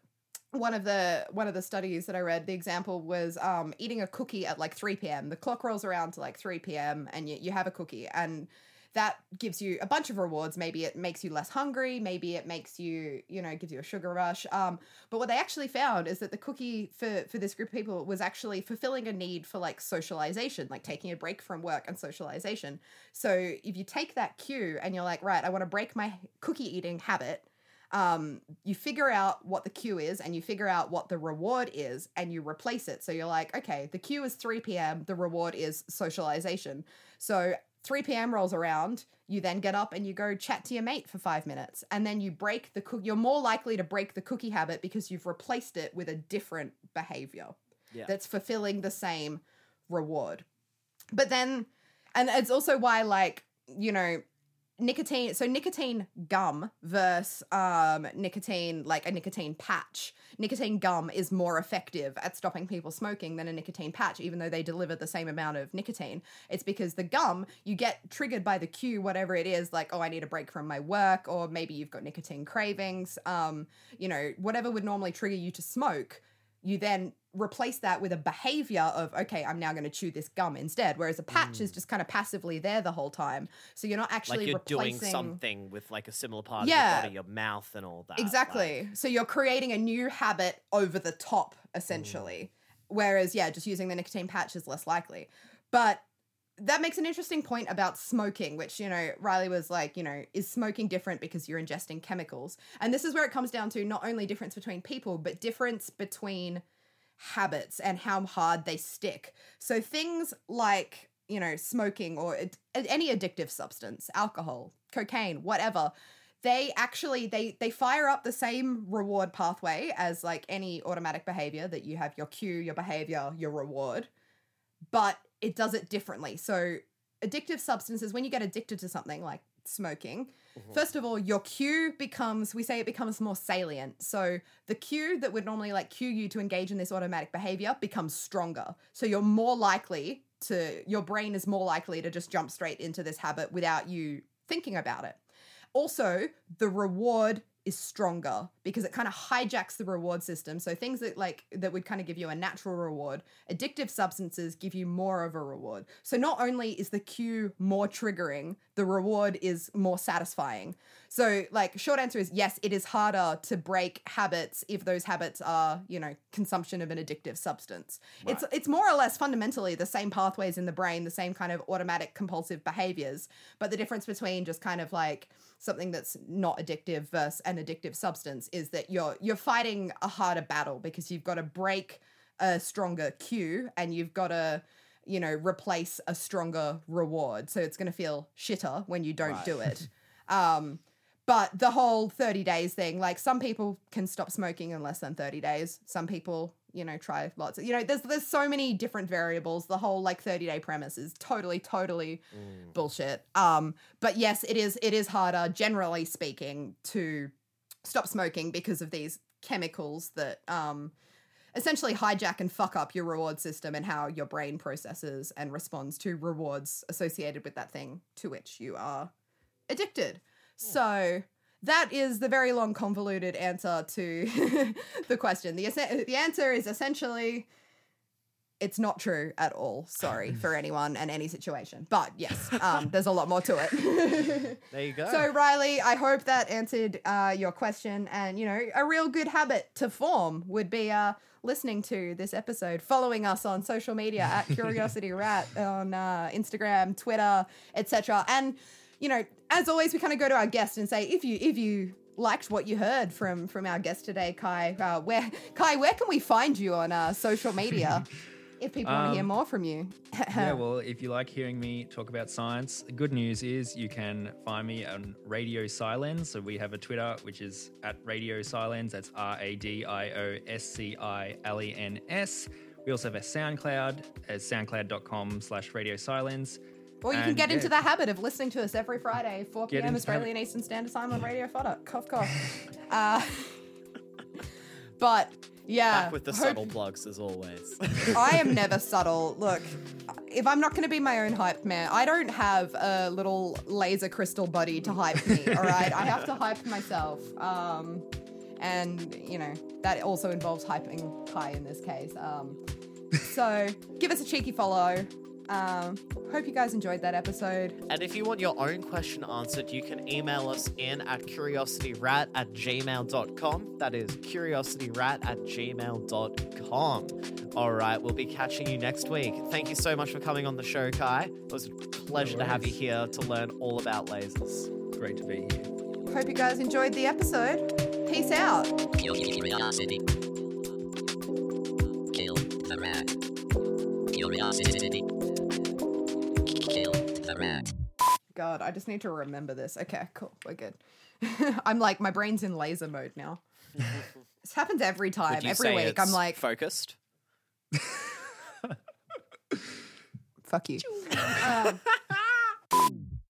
one of the one of the studies that I read, the example was um, eating a cookie at like 3 p.m. The clock rolls around to like 3 p.m. and you, you have a cookie and that gives you a bunch of rewards. Maybe it makes you less hungry. Maybe it makes you, you know, gives you a sugar rush. Um, but what they actually found is that the cookie for for this group of people was actually fulfilling a need for like socialization, like taking a break from work and socialization. So if you take that cue and you're like, right, I want to break my cookie eating habit, um, you figure out what the cue is and you figure out what the reward is and you replace it. So you're like, okay, the cue is 3 p.m., the reward is socialization. So 3 p.m. rolls around, you then get up and you go chat to your mate for five minutes. And then you break the cook. You're more likely to break the cookie habit because you've replaced it with a different behavior Yeah. that's fulfilling the same reward. But then, and it's also why, like, you know, nicotine so nicotine gum versus um nicotine like a nicotine patch. Nicotine gum is more effective at stopping people smoking than a nicotine patch even though they deliver the same amount of nicotine. It's because the gum you get triggered by the cue whatever it is like oh i need a break from my work or maybe you've got nicotine cravings. Um you know whatever would normally trigger you to smoke you then replace that with a behavior of okay i'm now going to chew this gum instead whereas a patch is mm. just kind of passively there the whole time so you're not actually like you're doing replacing something with like a similar part Yeah. of your body, your mouth and all that. exactly like- so you're creating a new habit over the top essentially mm. whereas yeah just using the nicotine patch is less likely but that makes an interesting point about smoking, which, you know, Riley was like, you know, is smoking different because you're ingesting chemicals? And this is where it comes down to not only difference between people, but difference between habits and how hard they stick. So things like, you know, smoking or ad- any addictive substance, alcohol, cocaine, whatever, they actually they they fire up the same reward pathway as like any automatic behavior that you have your cue, your behavior, your reward, but it does it differently. So addictive substances when you get addicted to something like smoking, mm-hmm. First of all, your cue becomes, we say it becomes more salient. So the cue that would normally like cue you to engage in this automatic behavior becomes stronger. So you're more likely to, your brain is more likely to just jump straight into this habit without you thinking about it. Also, the reward is stronger because it kind of hijacks the reward system. So things that like that would kind of give you a natural reward, addictive substances give you more of a reward. So not only is the cue more triggering, the reward is more satisfying. So, like, short answer is yes, it is harder to break habits if those habits are, you know, consumption of an addictive substance. It's it's more or less fundamentally the same pathways in the brain, the same kind of automatic compulsive behaviors, but the difference between just kind of like something that's not addictive versus an addictive substance is that you're you're fighting a harder battle because you've got to break a stronger cue and you've got to you know replace a stronger reward so it's going to feel shitter when you don't Right. do it um but the whole 30 days thing like some people can stop smoking in less than 30 days. Some people you know try lots of you know there's there's so many different variables. The whole like 30 day premise is totally totally bullshit. Um but yes it is it is harder generally speaking to stop smoking because of these chemicals that um essentially hijack and fuck up your reward system and how your brain processes and responds to rewards associated with that thing to which you are addicted. So that is the very long convoluted answer to the question. The the answer is essentially it's not true at all. Sorry for anyone and any situation. But yes, um, there's a lot more to it. There you go. So Riley, I hope that answered uh, your question. And you know, a real good habit to form would be uh, listening to this episode, following us on social media at Curiosity Rat on uh, Instagram, Twitter, etc. And you know, as always, we kind of go to our guest and say, if you if you liked what you heard from from our guest today, Kai, uh, where Kai, where can we find you on uh, social media? If people want to hear Um, more from you, yeah, well, if you like hearing me talk about science, the good news is you can find me on Radio Silence. So we have a Twitter, which is at Radio Silence. That's R A D I O S C I L E N S. We also have a SoundCloud as soundcloud.com slash Radio Silence. Or you can And, get into the habit of listening to us every Friday, 4 Get p.m. Australian Eastern Standard Time on Radio Fodder. Cough, cough. uh, but yeah, Back with the hope- subtle plugs as always. I am never subtle. Look, if I'm not going to be my own hype man, I don't have a little laser crystal buddy to hype me. all right, I have to hype myself. Um, and you know that also involves hyping Kai in this case. Um, so give us a cheeky follow. Um, hope you guys enjoyed that episode. And if you want your own question answered, you can email us in at curiosityrat at gmail.com. That is curiosityrat at gmail.com. All right, we'll be catching you next week. Thank you so much for coming on the show, Kai. It was a pleasure to have you here to learn all about lasers. Great to be here. Hope you guys enjoyed the episode. Peace out. Curiosity. Kill the rat. Curiosity. Kill the rat. God, I just need to remember this. Okay, cool. We're good. I'm like, my brain's in laser mode now. this happens every time. Would you Every say week. it's I'm like, focused. fuck you. Um,